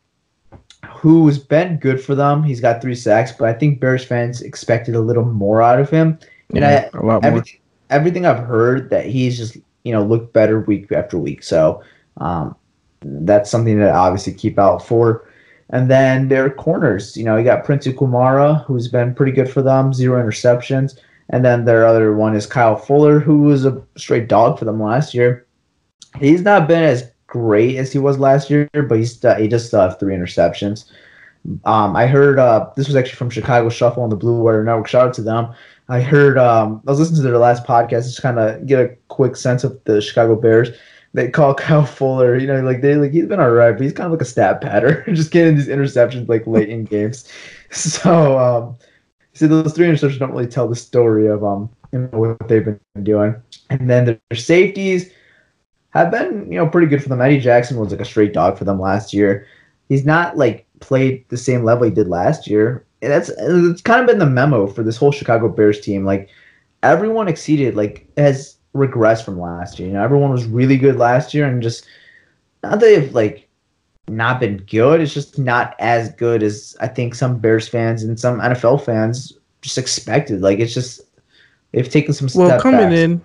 Speaker 4: who's been good for them. He's got three sacks, but I think Bears fans expected a little more out of him. And
Speaker 2: Yeah,
Speaker 4: I,
Speaker 2: a lot more.
Speaker 4: everything, everything I've heard that he's just you know looked better week after week. So um, that's something to obviously keep out for. And then their corners, you know, you got Prince Amukamara, who's been pretty good for them, zero interceptions. And then their other one is Kyle Fuller, who was a straight dog for them last year. He's not been as great as he was last year, but he's still, he just still have three interceptions. Um, I heard uh, this was actually from Chicago Shuffle on the Blue Wire Network. Shout out to them. I heard um, I was listening to their last podcast, just kind of get a quick sense of the Chicago Bears. They call <laughs> Kyle Fuller, you know, like they like he's been alright, but he's kind of like a stat patter, <laughs> just getting these interceptions like late in games. <laughs> So um, said those three interceptions don't really tell the story of um what they've been doing. And then their safeties have been you know pretty good for them. Eddie Jackson was like a straight dog for them last year. He's not like played the same level he did last year. And that's it's kind of been the memo for this whole Chicago Bears team. Like everyone exceeded like has regressed from last year. You know, everyone was really good last year and just not that they've like not been good. It's just not as good as I think some Bears fans and some NFL fans just expected. Like it's just they've taken some
Speaker 2: Well, coming
Speaker 4: backs.
Speaker 2: in,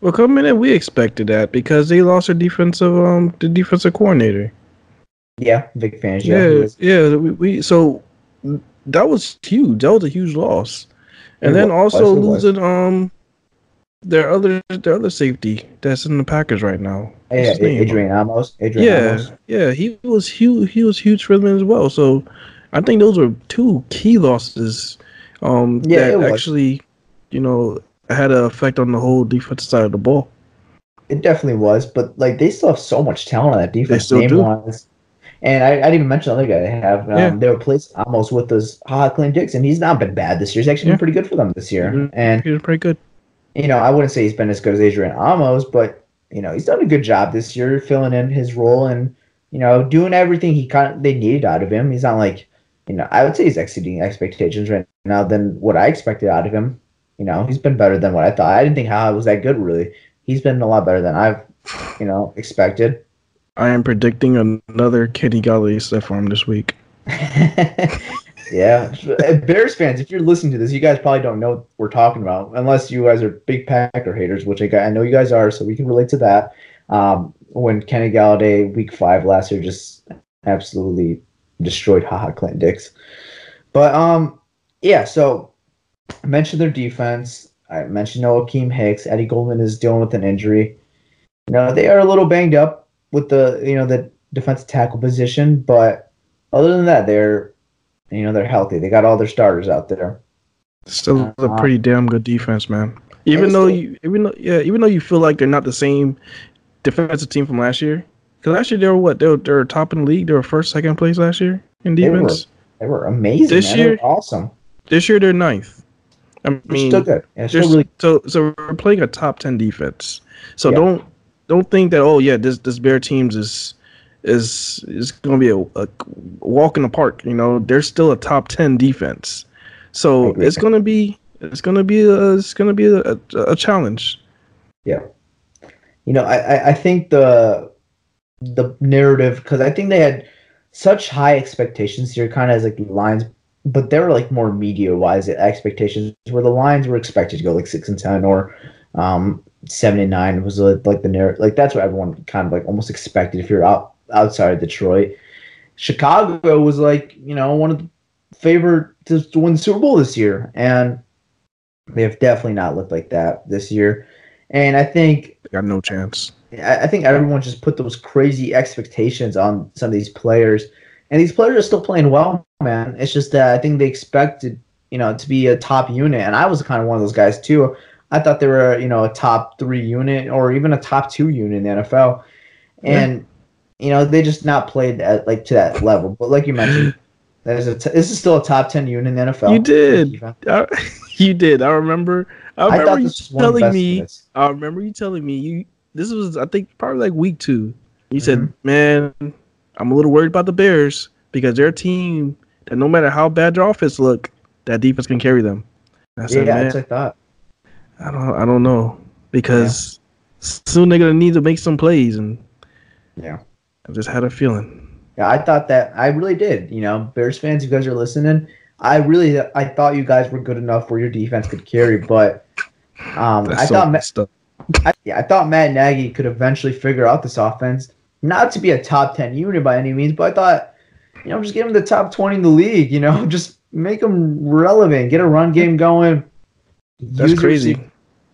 Speaker 2: well, coming in, we expected that because they lost their defensive, um, the defensive coordinator.
Speaker 4: Yeah, Vic Fangio.
Speaker 2: Yeah, yeah. We, we so that was huge. That was a huge loss, and
Speaker 4: It
Speaker 2: then
Speaker 4: was,
Speaker 2: also
Speaker 4: it was.
Speaker 2: losing um their other their other safety that's in the Packers right now.
Speaker 4: Yeah. Adrian Amos. Adrian
Speaker 2: Yeah,
Speaker 4: Amos.
Speaker 2: yeah. He was huge. He was huge for them as well. So I think those were two key losses. Um,
Speaker 4: Yeah,
Speaker 2: that actually, you know, had an effect on the whole defensive side of the ball.
Speaker 4: It definitely was, but like they still have so much talent on that defense. They
Speaker 2: still
Speaker 4: wise. And I, I didn't even mention the other guy they have. Um,
Speaker 2: Yeah.
Speaker 4: They replaced Amos with this Ha Clint and He's not been bad this year. He's actually
Speaker 2: Yeah.
Speaker 4: been pretty good for them this year.
Speaker 2: Mm-hmm.
Speaker 4: And
Speaker 2: He was pretty good.
Speaker 4: You know, I wouldn't say he's been as good as Adrian Amos, but you know, he's done a good job this year filling in his role and you know doing everything he kind of they needed out of him. He's not like you know I would say he's exceeding expectations right now than what I expected out of him. You know, he's been better than what I thought. I didn't think how was that good really. He's been a lot better than I've you know expected.
Speaker 2: I am predicting another Kenny Golladay step for him this week. <laughs>
Speaker 4: yeah, <laughs> Bears fans, if you're listening to this, you guys probably don't know what we're talking about, unless you guys are big Packer haters, which I, I know you guys are, so we can relate to that. Um, when Kenny Golladay, Week Five last year, just absolutely destroyed Ha Ha Clinton-Dix. But um, yeah, so I mentioned their defense. I mentioned no Akiem Hicks. Eddie Goldman is dealing with an injury. You know, they are a little banged up with the you know the defensive tackle position, but other than that, they're you know they're healthy. They got all their starters out there.
Speaker 2: Still a
Speaker 4: Uh,
Speaker 2: pretty damn good defense, man. Even though
Speaker 4: still-
Speaker 2: you, even though yeah, even though you feel like they're not the same defensive team from last year. Because last year they were what? They were, they were top in the league. They were first, second place last year in
Speaker 4: They were
Speaker 2: defense.
Speaker 4: They were amazing.
Speaker 2: This
Speaker 4: man. They were
Speaker 2: year-
Speaker 4: awesome.
Speaker 2: This year they're ninth. I
Speaker 4: They're
Speaker 2: mean,
Speaker 4: still good. Yeah, still really
Speaker 2: so so we're playing a top ten defense. So
Speaker 4: Yeah.
Speaker 2: don't don't think that oh yeah this this Bear teams is is is going to be a, a walk in the park. You know they're still a top ten defense. So
Speaker 4: agree.
Speaker 2: it's gonna be it's gonna be a, it's gonna be a, a, challenge.
Speaker 4: you know, I, I, think the the narrative because I think they had such high expectations here, kind of as like the Lions, but they were like more media wise expectations, where the Lions were expected to go like six and ten or um seven and nine was like, like the narrative, like that's what everyone kind of like almost expected if you're out outside of Detroit. Chicago was like you know one of the favorite to, to win the Super Bowl this year, and they have definitely not looked like that this year. And I think
Speaker 2: They got no chance.
Speaker 4: I I think everyone just put those crazy expectations on some of these players, and these players are still playing well, man. It's just that I think they expected, you know, to be a top unit, and I was kind of one of those guys too. I thought they were, you know, a top three unit or even a top two unit in the NFL, and you know they just not played at like to that level. But like you mentioned, <gasps> there's a t- this is still a top ten unit in the NFL.
Speaker 2: You did. I, <laughs> you did. I remember. I
Speaker 4: I
Speaker 2: remember
Speaker 4: thought
Speaker 2: you
Speaker 4: this was one of the
Speaker 2: telling me. I remember you telling me you. This was, I think, probably like week two. You
Speaker 4: Mhm.
Speaker 2: said, "Man, I'm a little worried about the Bears because they're a team that no matter how bad their offense look, that defense can carry them." I
Speaker 4: Yeah,
Speaker 2: said, "Man,
Speaker 4: that's what I thought.
Speaker 2: I don't, I don't know because soon they're gonna need to make some plays, and
Speaker 4: Yeah.
Speaker 2: I just had a feeling."
Speaker 4: Yeah, I thought that I really did. You know, Bears fans, you guys are listening. I really, I thought you guys were good enough where your defense could carry, but um, I
Speaker 2: so
Speaker 4: thought, Ma-. I, yeah, I thought Matt Nagy could eventually figure out this offense, not to be a top ten unit by any means, but I thought, you know, just give him the top twenty in the league. You know, <laughs> just make them relevant, get a run game going.
Speaker 2: That's crazy.
Speaker 4: rece-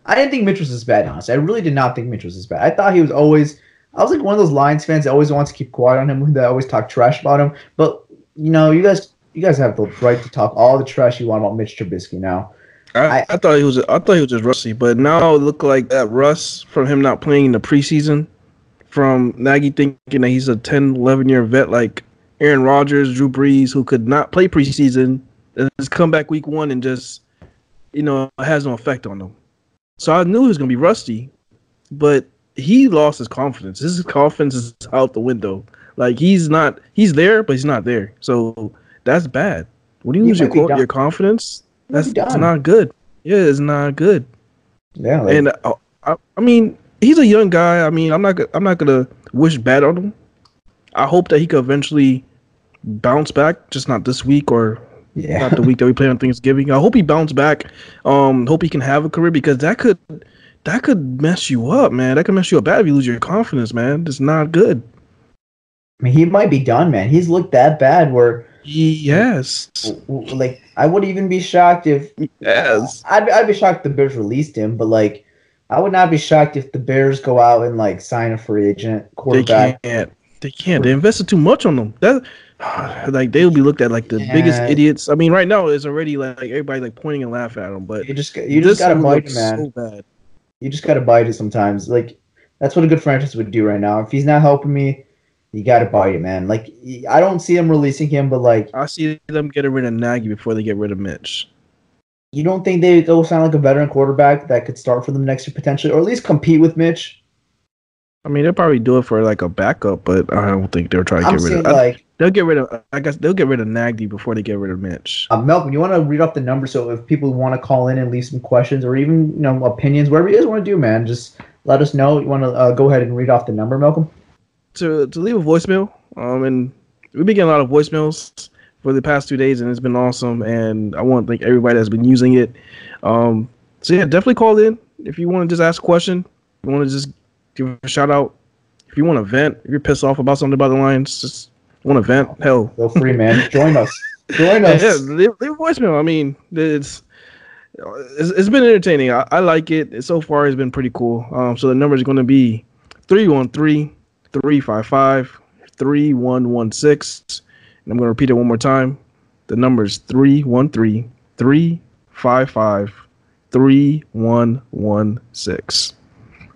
Speaker 4: I didn't think Mitch was as bad, honestly. I really did not think Mitch was as bad. I thought he was always. I was like one of those Lions fans that always wants to keep quiet on him, that always talk trash about him. But you know, you guys, you guys have the right to talk all the trash you want about Mitch Trubisky now.
Speaker 2: I,
Speaker 4: I-
Speaker 2: I thought he was I thought he was just rusty, but now it looked like that rust from him not playing in the preseason, from Nagy thinking that he's a 10, 11 year vet like Aaron Rodgers, Drew Brees, who could not play preseason, and just come back week one and just, you know, it has no effect on them. So I knew he was gonna be rusty, but he lost his confidence. His confidence is out the window. Like he's not he's there, but he's not there. So that's bad. When you lose your your confidence, that's, that's not good. Yeah, it's not good.
Speaker 4: Yeah, like,
Speaker 2: And uh, I, I mean, he's a young guy. I mean, I'm not I'm not gonna wish bad on him. I hope that he could eventually bounce back, just not this week or
Speaker 4: yeah,
Speaker 2: not the week that we play on Thanksgiving. I hope he bounce back. Um, hope he can have a career because that could that could mess you up, man. That could mess you up bad if you lose your confidence, man. It's not good.
Speaker 4: I mean, he might be done, man. He's looked that bad where,
Speaker 2: Yes.
Speaker 4: w- w- like, I would even be shocked if
Speaker 2: Yes.
Speaker 4: I'd, I'd be shocked if the Bears released him, but like, I would not be shocked if the Bears go out and like sign a free agent quarterback.
Speaker 2: They
Speaker 4: quarterback.
Speaker 2: can't. They can't. They invested too much on them. That <sighs> like they'll be looked at like the biggest idiots. I mean, right now it's already like everybody like pointing and laughing at them. But
Speaker 4: You just you just gotta
Speaker 2: one
Speaker 4: bite man.
Speaker 2: So bad.
Speaker 4: You just gotta bite it sometimes. Like that's what a good franchise would do right now. If he's not helping me, you gotta bite it, man. Like I don't see him releasing him, but like
Speaker 2: I see them getting rid of Nagy before they get rid of Mitch.
Speaker 4: you don't think they go sound like a veteran quarterback that could start for them next year potentially, or at least compete with Mitch?
Speaker 2: I mean, they'll probably do it for like a backup, but I don't think they'll try to
Speaker 4: I'm
Speaker 2: get rid of.
Speaker 4: Like
Speaker 2: they'll get rid of. I guess they'll get rid of Nagy before they get rid of Mitch.
Speaker 4: uh, Malcolm. You want to read off the number so if people want to call in and leave some questions or even you know opinions, whatever you guys want to do, man, just let us know. You want to uh, go ahead and read off the number, Malcolm?
Speaker 2: to to leave a voicemail. Um, and we've been getting a lot of voicemails for the past two days, and it's been awesome. And I want to thank everybody that's been using it. Um, so yeah, definitely call in if you want to just ask a question. You want to just give a shout out. If you want to vent, if you're pissed off about something about the Lions, just want event. vent. Hell,
Speaker 4: Feel free, man. <laughs> Join us. Join us.
Speaker 2: yeah, leave, leave a voicemail. I mean, it's it's, it's been entertaining. I, I like it. So far, it's been pretty cool. Um, so the number is going to be 313 355 3116. And I'm going to repeat it one more time. The number is 313 355 3116.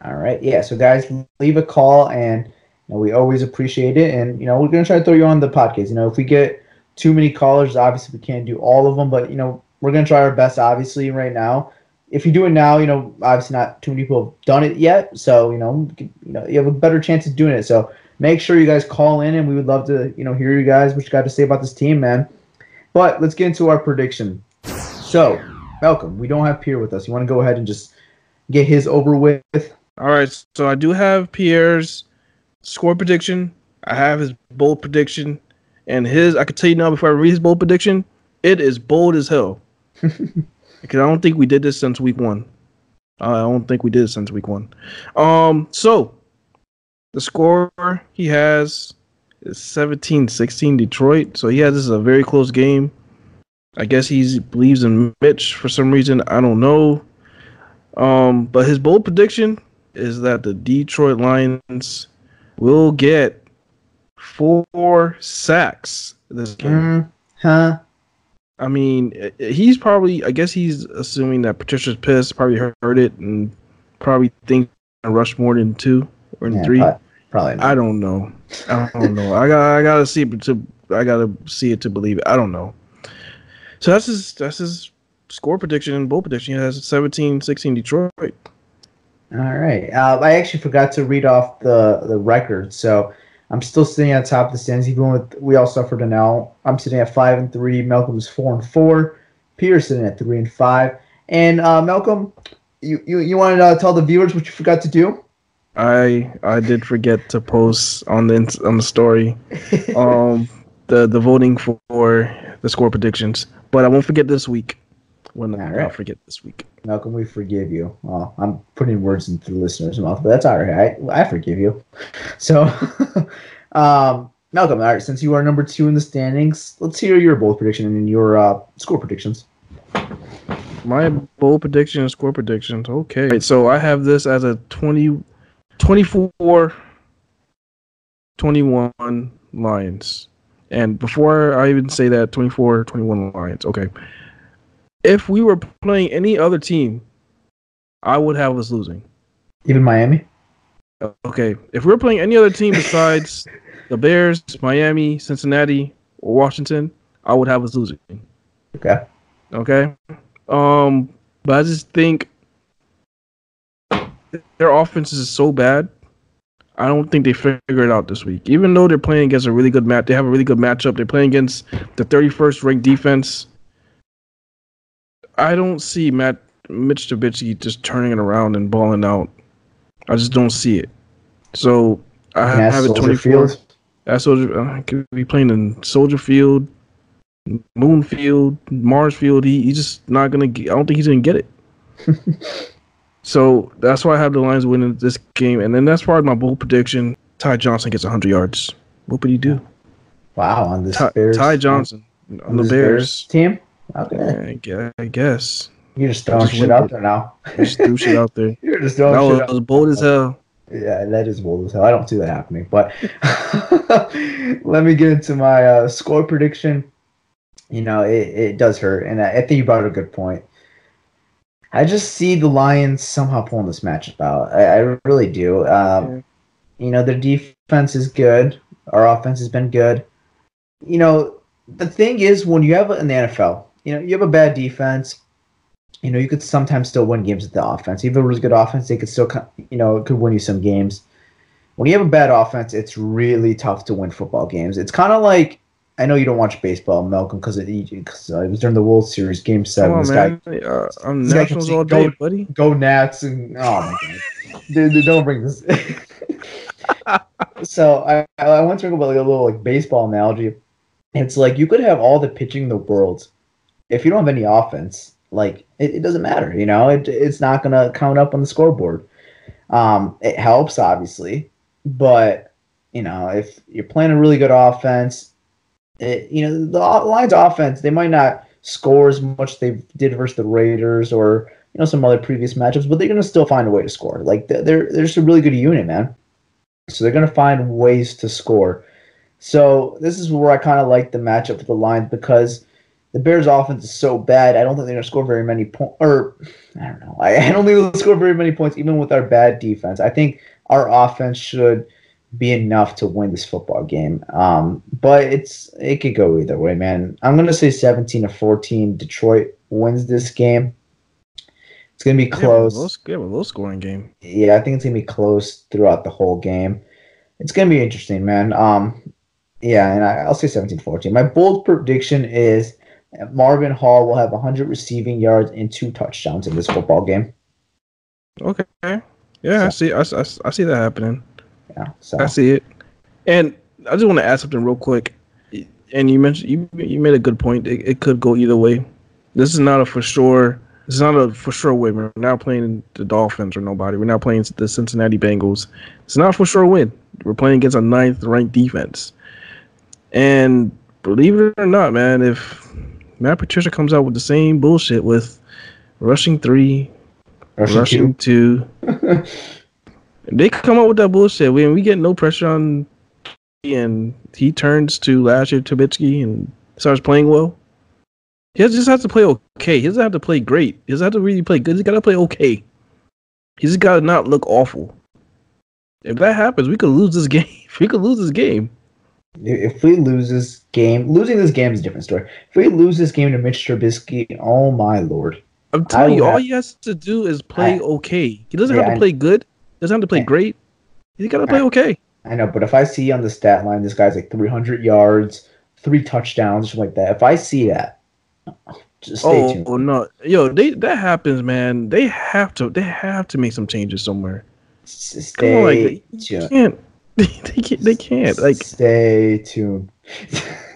Speaker 4: All right. Yeah. So, guys, leave a call, and we always appreciate it. And you know, we're gonna try to throw you on the podcast. You know, if we get too many callers, obviously we can't do all of them, but you know, we're gonna try our best. Obviously, right now. If you do it now, you know, obviously not too many people have done it yet, so you know, you know, you have a better chance of doing it. So make sure you guys call in, and we would love to, you know, hear you guys what you got to say about this team, man. But let's get into our prediction. So, Malcolm, we don't have Pierre with us. You want to go ahead and just get his over with?
Speaker 2: All right, so I do have Pierre's score prediction. I have his bold prediction, and his. I can tell you now before I read his bold prediction, it is bold as hell. <laughs> because I don't think we did this since week one. I don't think we did it since week one. Um, so the score he has is 17-16 Detroit. So he has this is a very close game. I guess he believes in Mitch for some reason. I don't know. Um, but his bold prediction is that the Detroit Lions will get four sacks this game.
Speaker 4: Mm, huh?
Speaker 2: I mean, he's probably. I guess he's assuming that Patricia's pissed. Probably heard it and probably think rush more than two or
Speaker 4: Yeah,
Speaker 2: three.
Speaker 4: Probably, probably.
Speaker 2: I don't know. I don't know. I got. I gotta see it to. I gotta see it to believe it. I don't know. So that's his. That's his score prediction and bowl prediction. He has 17-16 Detroit.
Speaker 4: All right. Uh, I actually forgot to read off the the record, so I'm still sitting on top of the standings. Even with we all suffered an L. I'm sitting at five and three. Malcolm's four and four. Peter's sitting at three and five. And uh, Malcolm, you you, you want to uh, tell the viewers what you forgot to do?
Speaker 2: I I did forget to post on the on the story <laughs> um the the voting for the score predictions, but I won't forget this week. When
Speaker 4: All
Speaker 2: I'll
Speaker 4: right.
Speaker 2: forget this week.
Speaker 4: Malcolm, we forgive you. I'm putting words into the listener's mouth, but that's all right. I, I forgive you. So, <laughs> um, Malcolm, all right, since you are number two in the standings, let's hear your bold prediction and your uh, score predictions.
Speaker 2: My bowl prediction and score predictions. Okay. So I have this as a 20, 24 21 Lions. And before I even say that, 24 21 Lions. Okay. If we were playing any other team, I would have us losing.
Speaker 4: Even Miami?
Speaker 2: Okay. If we were playing any other team besides <laughs> the Bears, Miami, Cincinnati, or Washington, I would have us losing.
Speaker 4: Okay.
Speaker 2: Okay. Um, but I just think their offense is so bad. I don't think they figure it out this week. Even though they're playing against a really good match, they have a really good matchup. They're playing against the 31st ranked defense. I don't see Matt Mitch Trubisky just turning it around and balling out. I just don't see it. So I have it
Speaker 4: Soldier
Speaker 2: 24.
Speaker 4: Field.
Speaker 2: At Soldier, uh, could be playing in Soldier Field, Moon Field, Mars Field. He, he's just not gonna. Get, I don't think he's gonna get it. <laughs> so that's why I have the Lions winning this game, and then that's part of my bold prediction. Ty Johnson gets 100 yards. What would he do?
Speaker 4: Wow, on this
Speaker 2: Ty,
Speaker 4: Bears.
Speaker 2: Ty Johnson on the
Speaker 4: this
Speaker 2: Bears.
Speaker 4: team? Okay.
Speaker 2: Yeah, I guess.
Speaker 4: You're just throwing
Speaker 2: Just
Speaker 4: shit out there now.
Speaker 2: Just threw shit out there. <laughs>
Speaker 4: You're just throwing
Speaker 2: That
Speaker 4: shit
Speaker 2: was,
Speaker 4: out
Speaker 2: was bold as hell.
Speaker 4: Yeah, that is bold as hell. I don't see that happening. But <laughs> let me get into my uh, score prediction. You know, it, it does hurt. And I, I think you brought up a good point. I just see the Lions somehow pulling this matchup out. I, I really do. Um, You know, their defense is good. Our offense has been good. You know, the thing is, when you have in the NFL, you know, you have a bad defense. You know, you could sometimes still win games with the offense. Even if it was a good offense, they could still, you know, it could win you some games. When you have a bad offense, it's really tough to win football games. It's kind of like I know you don't watch baseball, Malcolm, because it, 'cause, uh, it was during the World Series, Game Seven.
Speaker 2: Come on,
Speaker 4: this
Speaker 2: man.
Speaker 4: guy
Speaker 2: Uh, I'm
Speaker 4: this
Speaker 2: Nationals
Speaker 4: can
Speaker 2: all day,
Speaker 4: go-
Speaker 2: buddy.
Speaker 4: go Nats and oh my god, <laughs> dude, dude, don't bring this. <laughs> so I I want to talk about like a little like baseball analogy. It's like you could have all the pitching in the world, if you don't have any offense, like it, it doesn't matter. You know, it, it's not gonna count up on the scoreboard. Um, it helps obviously, but you know if you're playing a really good offense, it, you know the Lions offense they might not score as much they did versus the Raiders or you know some other previous matchups, but they're gonna still find a way to score. Like they're they're, just a really good unit, man. So they're gonna find ways to score. So this is where I kind of like the matchup with the Lions because the Bears' offense is so bad. I don't think they're gonna score very many points. Or I don't know. I, <laughs> I don't think they'll score very many points even with our bad defense. I think our offense should be enough to win this football game. Um, but it's it could go either way, man. I'm gonna say 17 to 14. Detroit wins this game. It's gonna be
Speaker 2: Yeah,
Speaker 4: close.
Speaker 2: low, yeah, a low scoring game.
Speaker 4: Yeah, I think it's gonna be close throughout the whole game. It's gonna be interesting, man. Um, yeah, and I, I'll say 17-14. My bold prediction is Marvin Hall will have 100 receiving yards and two touchdowns in this football game.
Speaker 2: Okay. Yeah, I see. I, I, I see that happening.
Speaker 4: Yeah, so
Speaker 2: I see it. And I just want to add something real quick. And you mentioned you you made a good point. It, it could go either way. This is not a for sure. It's not a for sure win. We're not playing the Dolphins or nobody. We're not playing the Cincinnati Bengals. It's not a for sure win. We're playing against a ninth ranked defense. And believe it or not, man, if Matt Patricia comes out with the same bullshit with rushing three,
Speaker 4: Rushing
Speaker 2: rushing two. <laughs> they come up with that bullshit. We we get no pressure on, and he turns to last year Trubisky and starts playing well. He just has to play okay. He doesn't have to play great. He doesn't have to really play good. He's got to play okay. He's just got to not look awful. If that happens, we could lose this <laughs> game. We could lose this game.
Speaker 4: If we lose this game, losing this game is a different story. If we lose this game to Mitch Trubisky, oh my lord!
Speaker 2: I'm telling you,
Speaker 4: would
Speaker 2: all
Speaker 4: have-
Speaker 2: he has to do is play
Speaker 4: I-
Speaker 2: okay. He doesn't
Speaker 4: Yeah,
Speaker 2: have to
Speaker 4: I-
Speaker 2: play good. Doesn't have to play
Speaker 4: Yeah.
Speaker 2: great. He's got to play
Speaker 4: I-
Speaker 2: okay.
Speaker 4: I know, but if I see on the stat line this guy's like 300 yards, three touchdowns, something like that. If I see that, just stay
Speaker 2: Oh,
Speaker 4: tuned.
Speaker 2: oh no, yo, they that happens, man. They have to. They have to make some changes somewhere.
Speaker 4: S-
Speaker 2: Come on,
Speaker 4: Stay
Speaker 2: like
Speaker 4: tuned.
Speaker 2: can't. <laughs> They can't. They can't. Like
Speaker 4: stay tuned.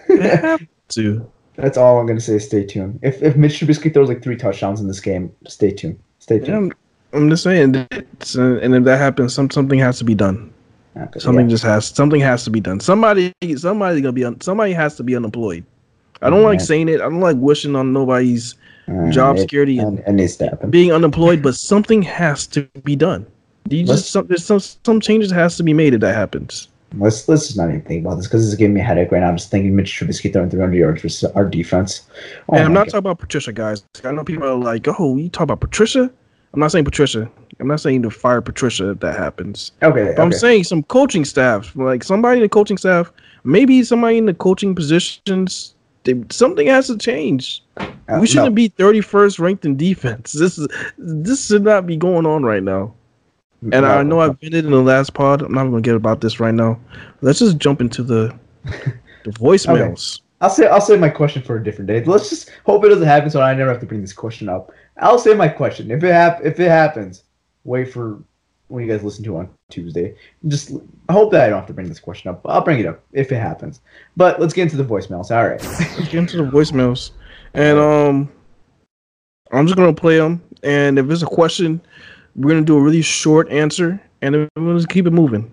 Speaker 2: they have <laughs> to.
Speaker 4: That's all I'm gonna say. Stay tuned. If if Mitch Trubisky throws like three touchdowns in this game, stay tuned. Stay tuned.
Speaker 2: I'm, I'm just saying. It's, uh, and if that happens, some something has to be done.
Speaker 4: Okay,
Speaker 2: Something
Speaker 4: yeah.
Speaker 2: just has something has to be done. Somebody somebody's gonna be un, somebody has to be unemployed. I don't like
Speaker 4: Yeah.
Speaker 2: saying it. I don't like wishing on nobody's
Speaker 4: Uh,
Speaker 2: job
Speaker 4: it-
Speaker 2: security
Speaker 4: and, and needs
Speaker 2: being unemployed, but something has to be done. You
Speaker 4: Let's-
Speaker 2: just some, there's some some changes has to be made if that happens.
Speaker 4: Let's let's just not even think about this because this is giving me a headache right now. I'm just thinking Mitch Trubisky throwing 300 yards versus our defense. Oh
Speaker 2: and I'm not
Speaker 4: God.
Speaker 2: talking about Patricia, guys. I know people are like, "Oh, you talk about Patricia." I'm not saying Patricia. I'm not saying to fire Patricia if that happens.
Speaker 4: Okay,
Speaker 2: But I'm saying some coaching staff, like somebody in the coaching staff, maybe somebody in the coaching positions. They, something has to change.
Speaker 4: Uh,
Speaker 2: we shouldn't
Speaker 4: no.
Speaker 2: be 31st ranked in defense. This is this should not be going on right now. And I know I've been it in the last pod. I'm not going to get about this right now. Let's just jump into the <laughs> the voicemails.
Speaker 4: I'll say I'll say my question for a different day. Let's just hope it doesn't happen, so I never have to bring this question up. I'll say my question if it hap- if it happens. Wait for when you guys listen to it on Tuesday. Just I hope that I don't have to bring this question up. I'll bring it up if it happens. But let's get into the voicemails. All right. <laughs>
Speaker 2: Let's get into the voicemails, and um, I'm just gonna play them. And if it's a question, we're gonna do a really short answer, and then we'll just keep it moving.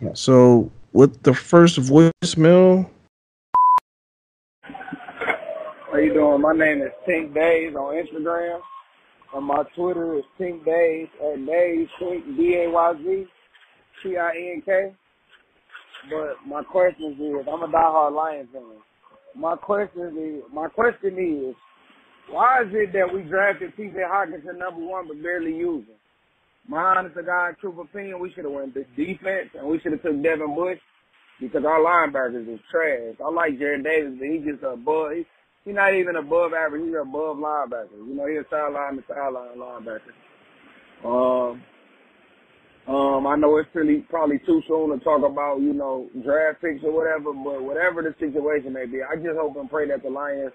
Speaker 4: Yeah.
Speaker 2: So with the first voicemail,
Speaker 7: How you doing? My name is Tink Days on Instagram. And my Twitter is Tink Days at Days Tink D A Y Z T I N K. But my question is, I'm a diehard Lions fan. My question is, my question is, why is it that we drafted T.J. Hockenson number one but barely use him? My honest to God, true opinion, we should have went the defense and we should have took Devin Bush because our linebackers is trash. I like Jarrad Davis, but he's just above. He, he's not even above average. He's above linebacker. You know, he's a sideline to sideline linebacker. Um, um, I know it's really probably too soon to talk about you know draft picks or whatever, but whatever the situation may be, I just hope and pray that the Lions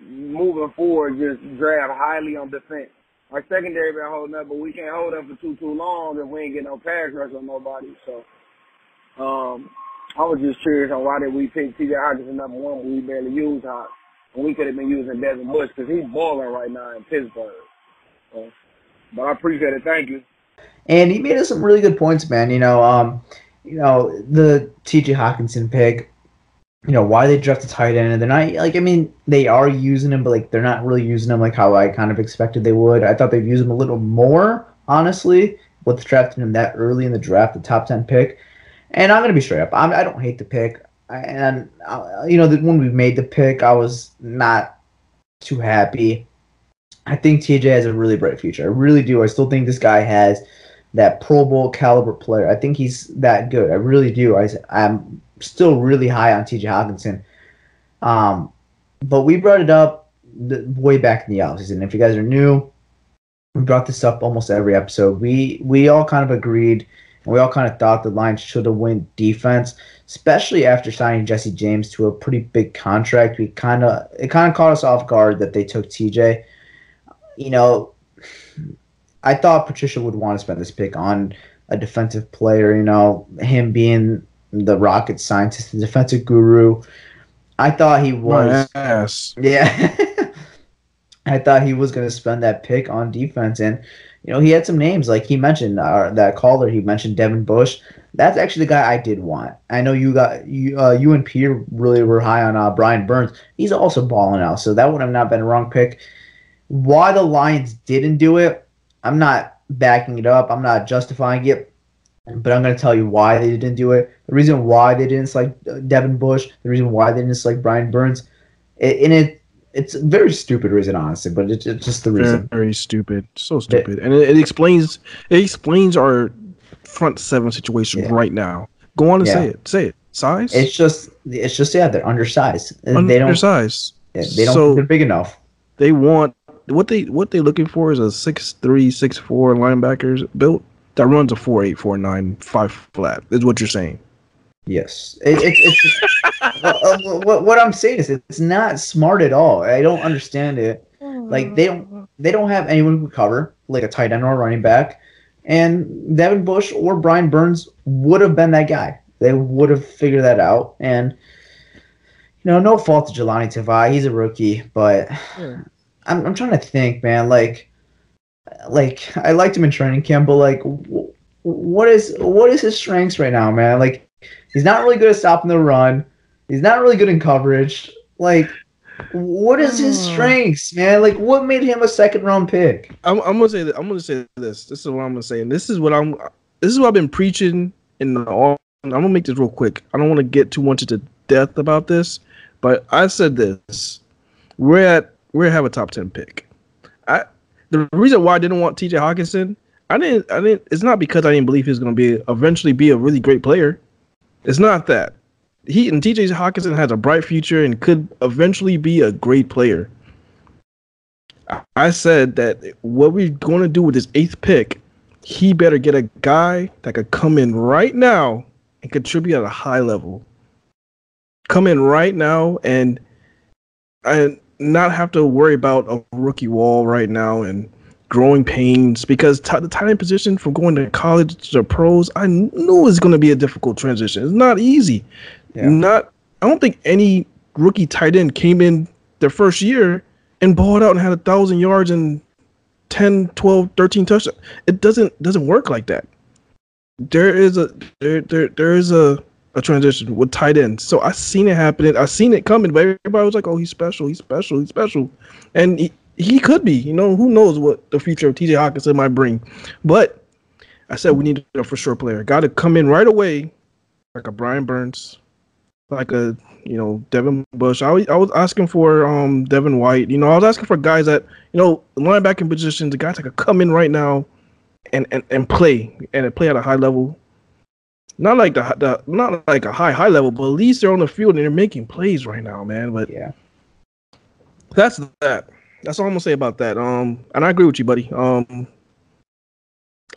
Speaker 7: moving forward just draft highly on defense. Our secondary been holding up, but we can't hold up for too too long if we ain't get no pass rush on nobody. So, um, I was just curious on why did we pick T.J. Hockenson number one when we barely used Hawk, and we could have been using Devin Bush because he's balling right now in Pittsburgh. So, but I appreciate it. Thank you.
Speaker 4: And he made us some really good points, man. You know, um, you know the T.J. Hockenson pick. You know why they draft a tight end, and they're not like I mean they are using him, but like they're not really using him like how I kind of expected they would. I thought they'd use him a little more, honestly, with drafting him that early in the draft, the top ten pick. And I'm gonna be straight up. I'm, I don't hate the pick, and uh, you know that when we made the pick, I was not too happy. I think TJ has a really bright future. I really do. I still think this guy has that Pro Bowl caliber player. I think he's that good. I really do. I, I'm still really high on TJ Hockenson. Um, but we brought it up the, way back in the offseason. If you guys are new, we brought this up almost every episode. We we all kind of agreed, and we all kind of thought the Lions should have went defense, especially after signing Jesse James to a pretty big contract. We kind of it kind of caught us off guard that they took TJ. You know, I thought Patricia would want to spend this pick on a defensive player. You know, him being the rocket scientist, the defensive guru. I thought he was.
Speaker 2: my ass.
Speaker 4: Yeah. <laughs> I thought he was going to spend that pick on defense. And, you know, he had some names. Like he mentioned, uh, that caller, he mentioned Devin Bush. That's actually the guy I did want. I know you got, you, uh, you and Peter really were high on uh, Brian Burns. He's also balling out. So that would have not been a wrong pick. Why the Lions didn't do it, I'm not backing it up. I'm not justifying it. But I'm going to tell you why they didn't do it. The reason why they didn't select uh, Devin Bush, the reason why they didn't select Brian Burns, it, and it it's a very stupid reason, honestly, but it's, it's just the reason.
Speaker 2: very stupid. So stupid. And it, it explains it explains our front seven situation
Speaker 4: Yeah.
Speaker 2: right now. Go on and say it. Say it. Size?
Speaker 4: It's just, it's just yeah, they're undersized. And They don't,
Speaker 2: undersized.
Speaker 4: yeah, they don't
Speaker 2: So-
Speaker 4: they're big enough.
Speaker 2: They want what they what they're looking for is a six three, six four linebackers built that runs a four eight, four nine, five flat. Is what you're saying.
Speaker 4: Yes, it, it, it's what, <laughs> uh, what, what I'm saying is it's not smart at all. I don't understand it. Like they don't they don't have anyone who can cover like a tight end or a running back, and Devin Bush or Brian Burns would have been that guy. They would have figured that out. And you know, no fault to Jahlani Tavai, he's a rookie, but I'm I'm trying to think, man. Like, like I liked him in training camp, but like, wh- what is what is his strengths right now, man? Like, he's not really good at stopping the run. He's not really good in coverage. Like, what is his hmm. strengths, man? Like, what made him a second round pick?
Speaker 2: I'm, I'm gonna say that. I'm gonna say this. This is what I'm gonna say, and this is what I'm. This is what I've been preaching in the all. I'm gonna make this real quick. I don't want to get too much into depth about this, but I said this. We're at we have a top ten pick. The reason why I didn't want T.J. Hockenson, I didn't. I didn't. It's not because I didn't believe he was gonna be eventually be a really great player. It's not that. He and T.J. Hockenson has a bright future and could eventually be a great player. I said that what we're going to do with this eighth pick, he better get a guy that could come in right now and contribute at a high level. Come in right now and and not have to worry about a rookie wall right now and growing pains because t- the tight end position from going to college to pros, I knew it was going to be a difficult transition. It's not easy.
Speaker 4: Yeah.
Speaker 2: Not, I don't think any rookie tight end came in their first year and balled out and had a thousand yards and 10, 12, 13 touchdowns. It doesn't doesn't work like that. There is a there there there is a a transition with tight ends. So I seen it happening. I seen it coming, but everybody was like, "Oh, he's special. He's special. He's special," and he, he could be. You know, who knows what the future of T.J. Hockenson might bring. But I said we need a for sure player. Got to come in right away, like a Brian Burns, like a you know Devin Bush. I was, I was asking for um Devin White. You know, I was asking for guys that you know linebacking positions, the guys that could come in right now and and, and play and play at a high level. Not like the, the not like a high high level, but at least they're on the field and they're making plays right now, man. But
Speaker 4: Yeah.
Speaker 2: that's that. That's all I'm gonna say about that. Um, and I agree with you, buddy. Um,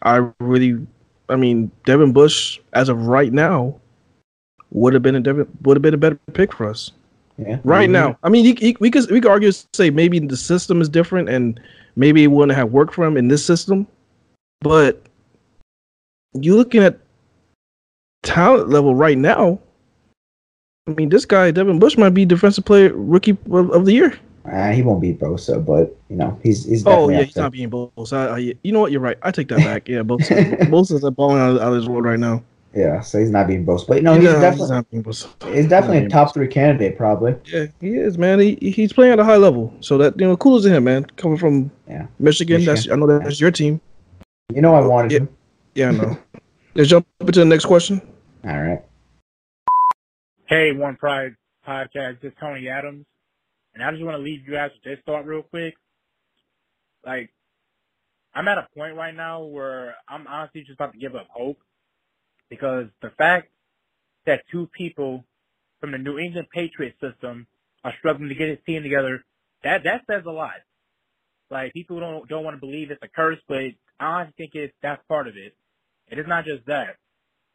Speaker 2: I really, I mean, Devin Bush as of right now would have been a Devin would have been a better pick for us
Speaker 4: Yeah.
Speaker 2: right now. I mean, he, he, we could we could argue say maybe the system is different and maybe it wouldn't have worked for him in this system, but you looking at talent level right now. I mean, this guy Devin Bush might be defensive player rookie of, the year.
Speaker 4: Uh, he won't beat Bosa, but you know he's he's
Speaker 2: Oh yeah, he's
Speaker 4: there.
Speaker 2: not being Bosa. I, I, you know what? You're right. I take that back. Yeah, Bosa. <laughs> Bosa's balling out, out of his world right now.
Speaker 4: Yeah, so he's not being Bosa, but no, he's
Speaker 2: Yeah,
Speaker 4: definitely
Speaker 2: Bosa.
Speaker 4: he's definitely
Speaker 2: not
Speaker 4: a top three candidate, probably.
Speaker 2: Yeah, he is, man. He he's playing at a high level. So that you know, kudos to him, man. Coming from
Speaker 4: Yeah.
Speaker 2: Michigan, that's I know that's your team.
Speaker 4: You know, I wanted
Speaker 2: Yeah.
Speaker 4: him.
Speaker 2: Yeah, I know. <laughs> Let's jump into the next question.
Speaker 4: All right.
Speaker 8: Hey, One Pride podcast. This is Tony Adams, and I just want to leave you guys with this thought real quick. Like, I'm at a point right now where I'm honestly just about to give up hope because the fact that two people from the New England Patriot system are struggling to get his team together, that that says a lot. Like people don't don't want to believe it's a curse, but I honestly think it's that's part of it. It is not just that.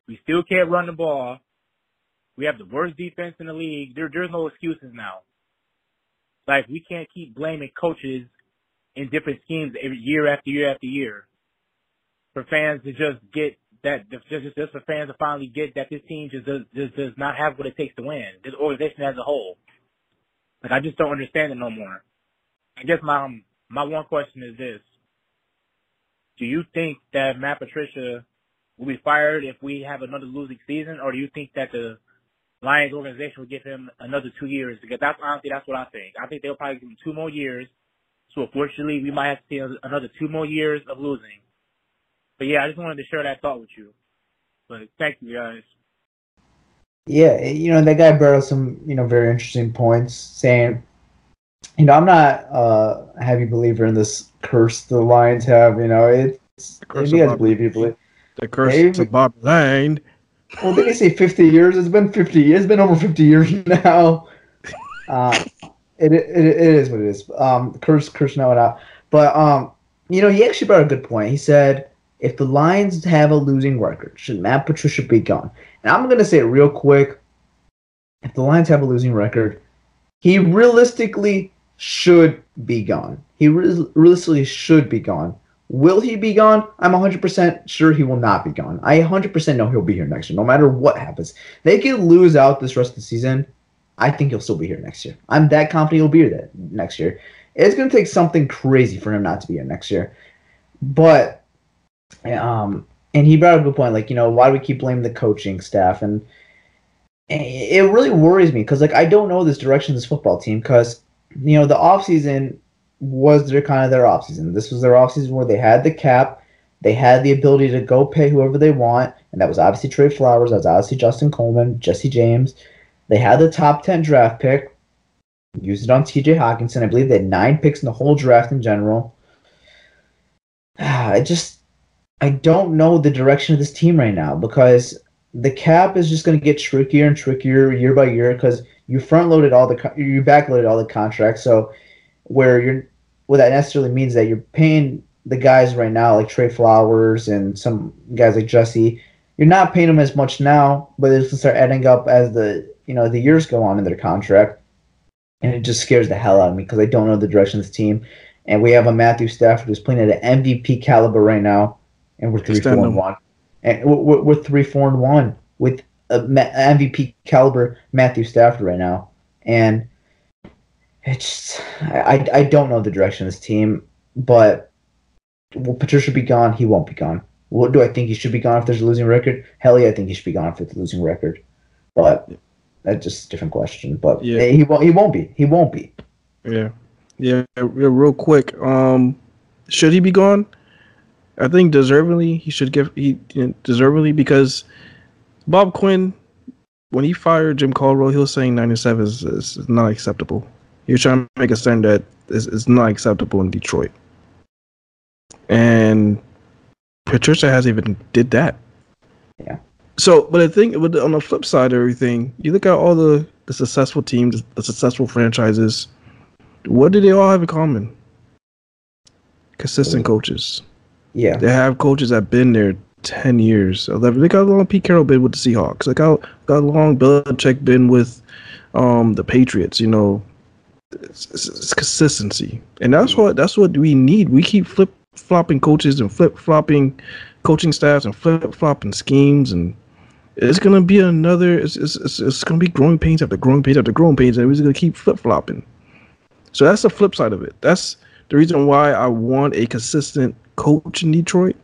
Speaker 8: We still can't run the ball. We have the worst defense in the league. There, there's no excuses now. Like we can't keep blaming coaches in different schemes every year after year after year for fans to just get that just just, just for fans to finally get that this team just does just does not have what it takes to win. This organization as a whole. Like I just don't understand it no more. I guess my my one question is this: Do you think that Matt Patricia will be fired if we have another losing season, or do you think that the Lions organization will give him another two years? Because that's honestly that's what I think. I think they'll probably give him two more years. So unfortunately, we might have to see another two more years of losing. But yeah, I just wanted to share that thought with you. But thank you guys.
Speaker 4: Yeah, you know that guy brought up some you know very interesting points, saying you know, I'm not uh, a heavy believer in this curse the Lions have. You know, it's
Speaker 2: curse
Speaker 4: if you guys believe, you believe.
Speaker 2: The curse
Speaker 4: Hey,
Speaker 2: to Bobby Layne.
Speaker 4: Well, did he say 50 years? It's been 50. It's been over 50 years <laughs> now. Uh, it, it, it is what it is. Um, curse, curse, no, not. But, um, you know, he actually brought a good point. He said, if the Lions have a losing record, should Matt Patricia be gone? And I'm going to say it real quick. If the Lions have a losing record, he realistically should be gone. He re- realistically should be gone. Will he be gone? I'm 100% sure he will not be gone. I 100% know he'll be here next year, no matter what happens. They could lose out this rest of the season. I think he'll still be here next year. I'm that confident he'll be here that next year. It's going to take something crazy for him not to be here next year. But, um, and he brought up a good point. Like, you know, why do we keep blaming the coaching staff? And it really worries me because, like, I don't know this direction of this football team because, you know, the offseason was their kind of their offseason. This was their offseason where they had the cap, they had the ability to go pay whoever they want, and that was obviously Trey Flowers, that was obviously Justin Coleman, Jesse James. They had the top 10 draft pick, used it on TJ Hockenson. I believe they had nine picks in the whole draft in general. <sighs> I just, I don't know the direction of this team right now because the cap is just going to get trickier and trickier year by year because you front loaded all the, you back loaded all the contracts. So, where you're what that necessarily means that you're paying the guys right now like Trey Flowers and some guys like Jesse. You're not paying them as much now, but it's gonna start adding up as the you know the years go on in their contract, and it just scares the hell out of me because I don't know the direction of this team. And we have a Matthew Stafford who's playing at an MVP caliber right now, and we're three
Speaker 2: Extend
Speaker 4: four and one, and we're, we're three four and one with a MVP caliber Matthew Stafford right now, and it's I, I don't know the direction of this team, but will Patricia be gone? He won't be gone. What do I think he should be gone if there's a losing record? Hell yeah, I think he should be gone if it's a losing record. But that's just a different question. But
Speaker 2: Yeah.
Speaker 4: he won't. He won't be. He won't be.
Speaker 2: Yeah, yeah. Real, quick. Um, should he be gone? I think deservedly he should give he deservedly because Bob Quinn, when he fired Jim Caldwell, he was saying ninety seven is, is not acceptable. Was trying to make a stand that is, is not acceptable in Detroit, and Patricia hasn't even did that.
Speaker 4: Yeah.
Speaker 2: So, but I think but on the flip side of everything, you look at all the the successful teams, the successful franchises. What do they all have in common? Consistent coaches.
Speaker 4: Yeah.
Speaker 2: They have coaches that have been there ten years, eleven. Look how long Pete Carroll been with the Seahawks. Look how, how long Belichick been with um the Patriots. You know, it's, it's, it's consistency, and that's what that's what we need. We keep flip flopping coaches and flip flopping coaching staffs and flip flopping schemes, and it's gonna be another. It's, it's, it's, gonna be growing pains after growing pains after growing pains, and we're just gonna keep flip flopping. So that's the flip side of it. That's the reason why I want a consistent coach in Detroit.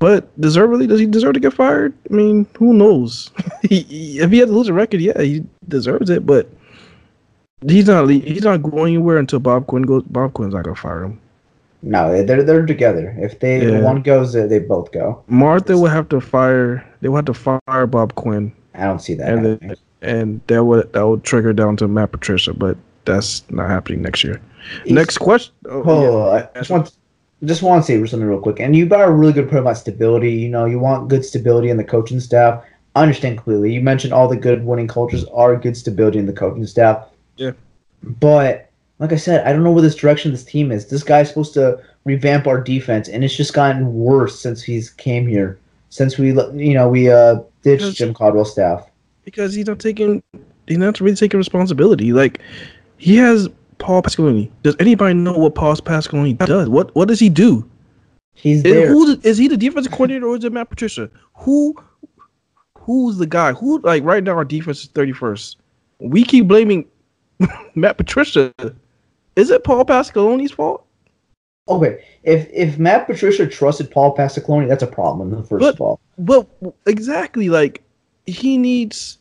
Speaker 2: But deservedly, does he deserve to get fired? I mean, who knows? he, <laughs> he- if he had to lose a record, yeah, he deserves it. But he's not. He's not going anywhere until Bob Quinn goes. Bob Quinn's not gonna fire him.
Speaker 4: No, they're they're together. If they
Speaker 2: Yeah.
Speaker 4: one goes, they both go.
Speaker 2: Martha will have to fire. They will have to fire Bob Quinn,
Speaker 4: I don't see that.
Speaker 2: and and that would that would trigger down to Matt Patricia. But that's not happening next year. Next question. Oh,
Speaker 4: Oh,
Speaker 2: yeah.
Speaker 4: I just want just want to say something real quick. And you brought a really good point about stability. You know, you want good stability in the coaching staff. I understand completely. You mentioned all the good winning cultures are good stability in the coaching staff.
Speaker 2: Yeah.
Speaker 4: But like I said, I don't know where this direction this team is. This guy's supposed to revamp our defense, and it's just gotten worse since he's came here. Since we, you know, we uh ditched
Speaker 2: Because-
Speaker 4: Jim Caldwell's staff.
Speaker 2: because he's not taking he's not really taking responsibility. Like he has Paul Pasqualoni. Does anybody know what Paul Pasqualoni does? What what does he do?
Speaker 4: He's
Speaker 2: And
Speaker 4: there.
Speaker 2: who is he the defensive coordinator or is it Matt Patricia? Who who's the guy? Who like right now our defense is thirty first. We keep blaming <laughs> Matt Patricia. Is it Paul Pasqualoni's fault?
Speaker 4: Okay, if if Matt Patricia trusted Paul Pasqualoni, that's a problem. First
Speaker 2: But-
Speaker 4: of all,
Speaker 2: Well, exactly. Like he needs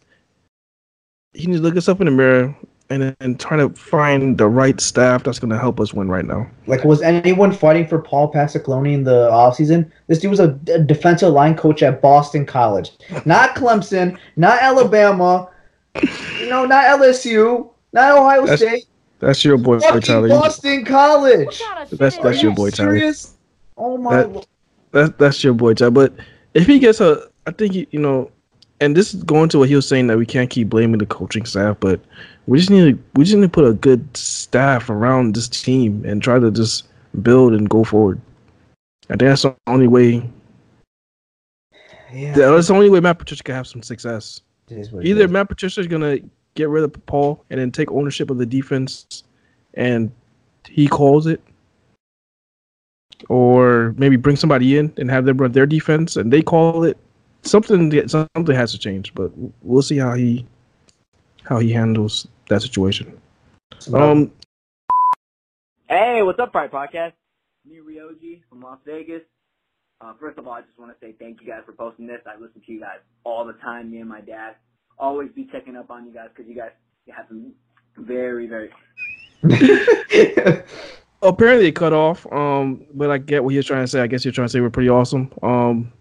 Speaker 2: he needs to look himself in the mirror and then try to find the right staff that's going to help us win right now.
Speaker 4: like, was anyone fighting for Paul Pasqualoni in the offseason? This dude was a, a defensive line coach at Boston College, not Clemson, not Alabama, <laughs> you know, not LSU, not Ohio
Speaker 2: That's-
Speaker 4: State.
Speaker 2: That's your boy,
Speaker 4: Fucking
Speaker 2: Tyler.
Speaker 4: Boston College.
Speaker 2: That's that's your boy, Tyler.
Speaker 4: serious? Oh my
Speaker 2: That-
Speaker 4: lord.
Speaker 2: That's that's your boy, Tyler. But if he gets a, I think he, you know, and this is going to what he was saying that we can't keep blaming the coaching staff, but we just need to, we just need to put a good staff around this team and try to just build and go forward. I think that's the only way.
Speaker 4: Yeah.
Speaker 2: That's the only way Matt Patricia can have some success.
Speaker 4: It is what it
Speaker 2: Either. Matt Patricia is gonna get rid of Paul and then take ownership of the defense, and he calls it, or maybe bring somebody in and have them run their defense and they call it. Something something has to change, but we'll see how he how he handles that situation. Um,
Speaker 9: Hey, what's up, Pride Podcast? Me, Ryoji from Las Vegas. Uh, first of all, I just want to say thank you guys for posting this. I listen to you guys all the time, me and my dad. Always be checking up on you guys because you guys have some very, very. <laughs>
Speaker 2: apparently it cut off. Um, but I get what you're trying to say. I guess you're trying to say we're pretty awesome. Um,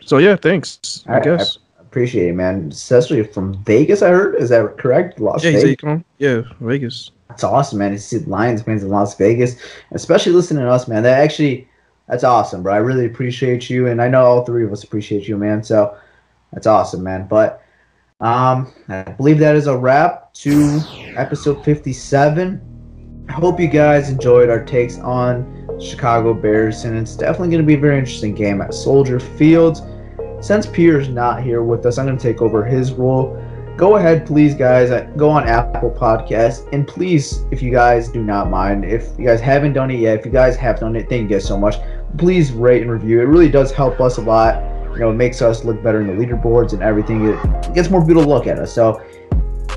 Speaker 2: so yeah, thanks. I,
Speaker 4: I,
Speaker 2: guess.
Speaker 4: I appreciate it, man. Especially from Vegas, I heard. Is that correct? Las
Speaker 2: yeah,
Speaker 4: Vegas.
Speaker 2: Yeah, Vegas.
Speaker 4: That's awesome, man. To see Lions fans in Las Vegas, especially listening to us, man. That actually, that's awesome, bro. I really appreciate you, and I know all three of us appreciate you, man. So that's awesome, man. But um, I believe that is a wrap to episode fifty-seven. I hope you guys enjoyed our takes on Chicago Bears, and it's definitely going to be a very interesting game at Soldier Field. Since Pierre's not here with us, I'm going to take over his role. Go ahead, please, guys. uh, Go on Apple Podcasts, and please, if you guys do not mind, if you guys haven't done it yet, if you guys have done it, thank you guys so much. Please rate and review. It really does help us a lot. You know, it makes us look better in the leaderboards and everything. It, gets more people to look at us. So,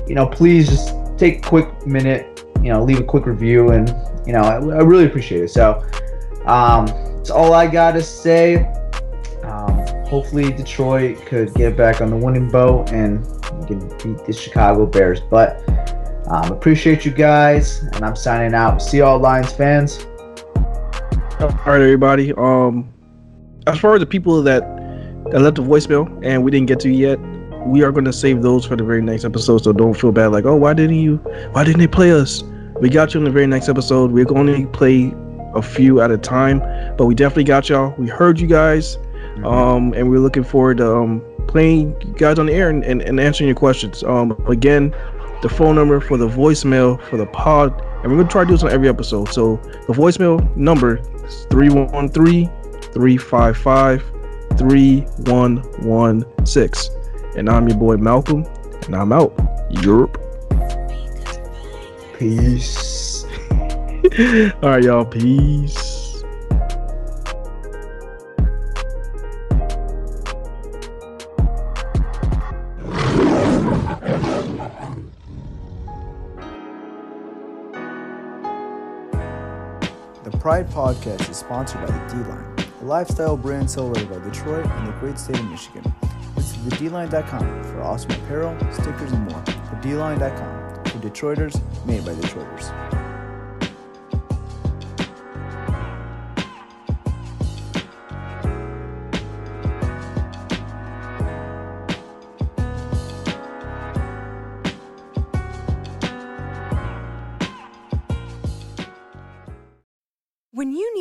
Speaker 4: you know, please just take a quick minute. You know, leave a quick review, and you know, I, I really appreciate it. So, um, that's all I gotta say. Um, hopefully, Detroit could get back on the winning boat and can beat the Chicago Bears. But um, appreciate you guys, and I'm signing out. See y'all, Lions fans.
Speaker 2: All right, everybody. Um, as far as the people that that left a voicemail and we didn't get to yet, we are going to save those for the very next episode. So don't feel bad. Like, oh, why didn't you? Why didn't they play us? We got you in the very next episode. We're going to play a few at a time, but we definitely got y'all. We heard you guys, um, and we're looking forward to um, playing you guys on the air and, and, and answering your questions. Um, again, the phone number for the voicemail for the pod, and we're gonna try to do this on every episode. So the voicemail number is 313 355 3116. And I'm your boy Malcolm, and I'm out. Europe.
Speaker 4: Peace. <laughs>
Speaker 2: All right, y'all. Peace.
Speaker 10: The Pride Podcast is sponsored by the D-Line, a lifestyle brand celebrated by Detroit and the great state of Michigan. Visit thedline.com for awesome apparel, stickers, and more. Thedline.com for Detroiters made by Detroiters.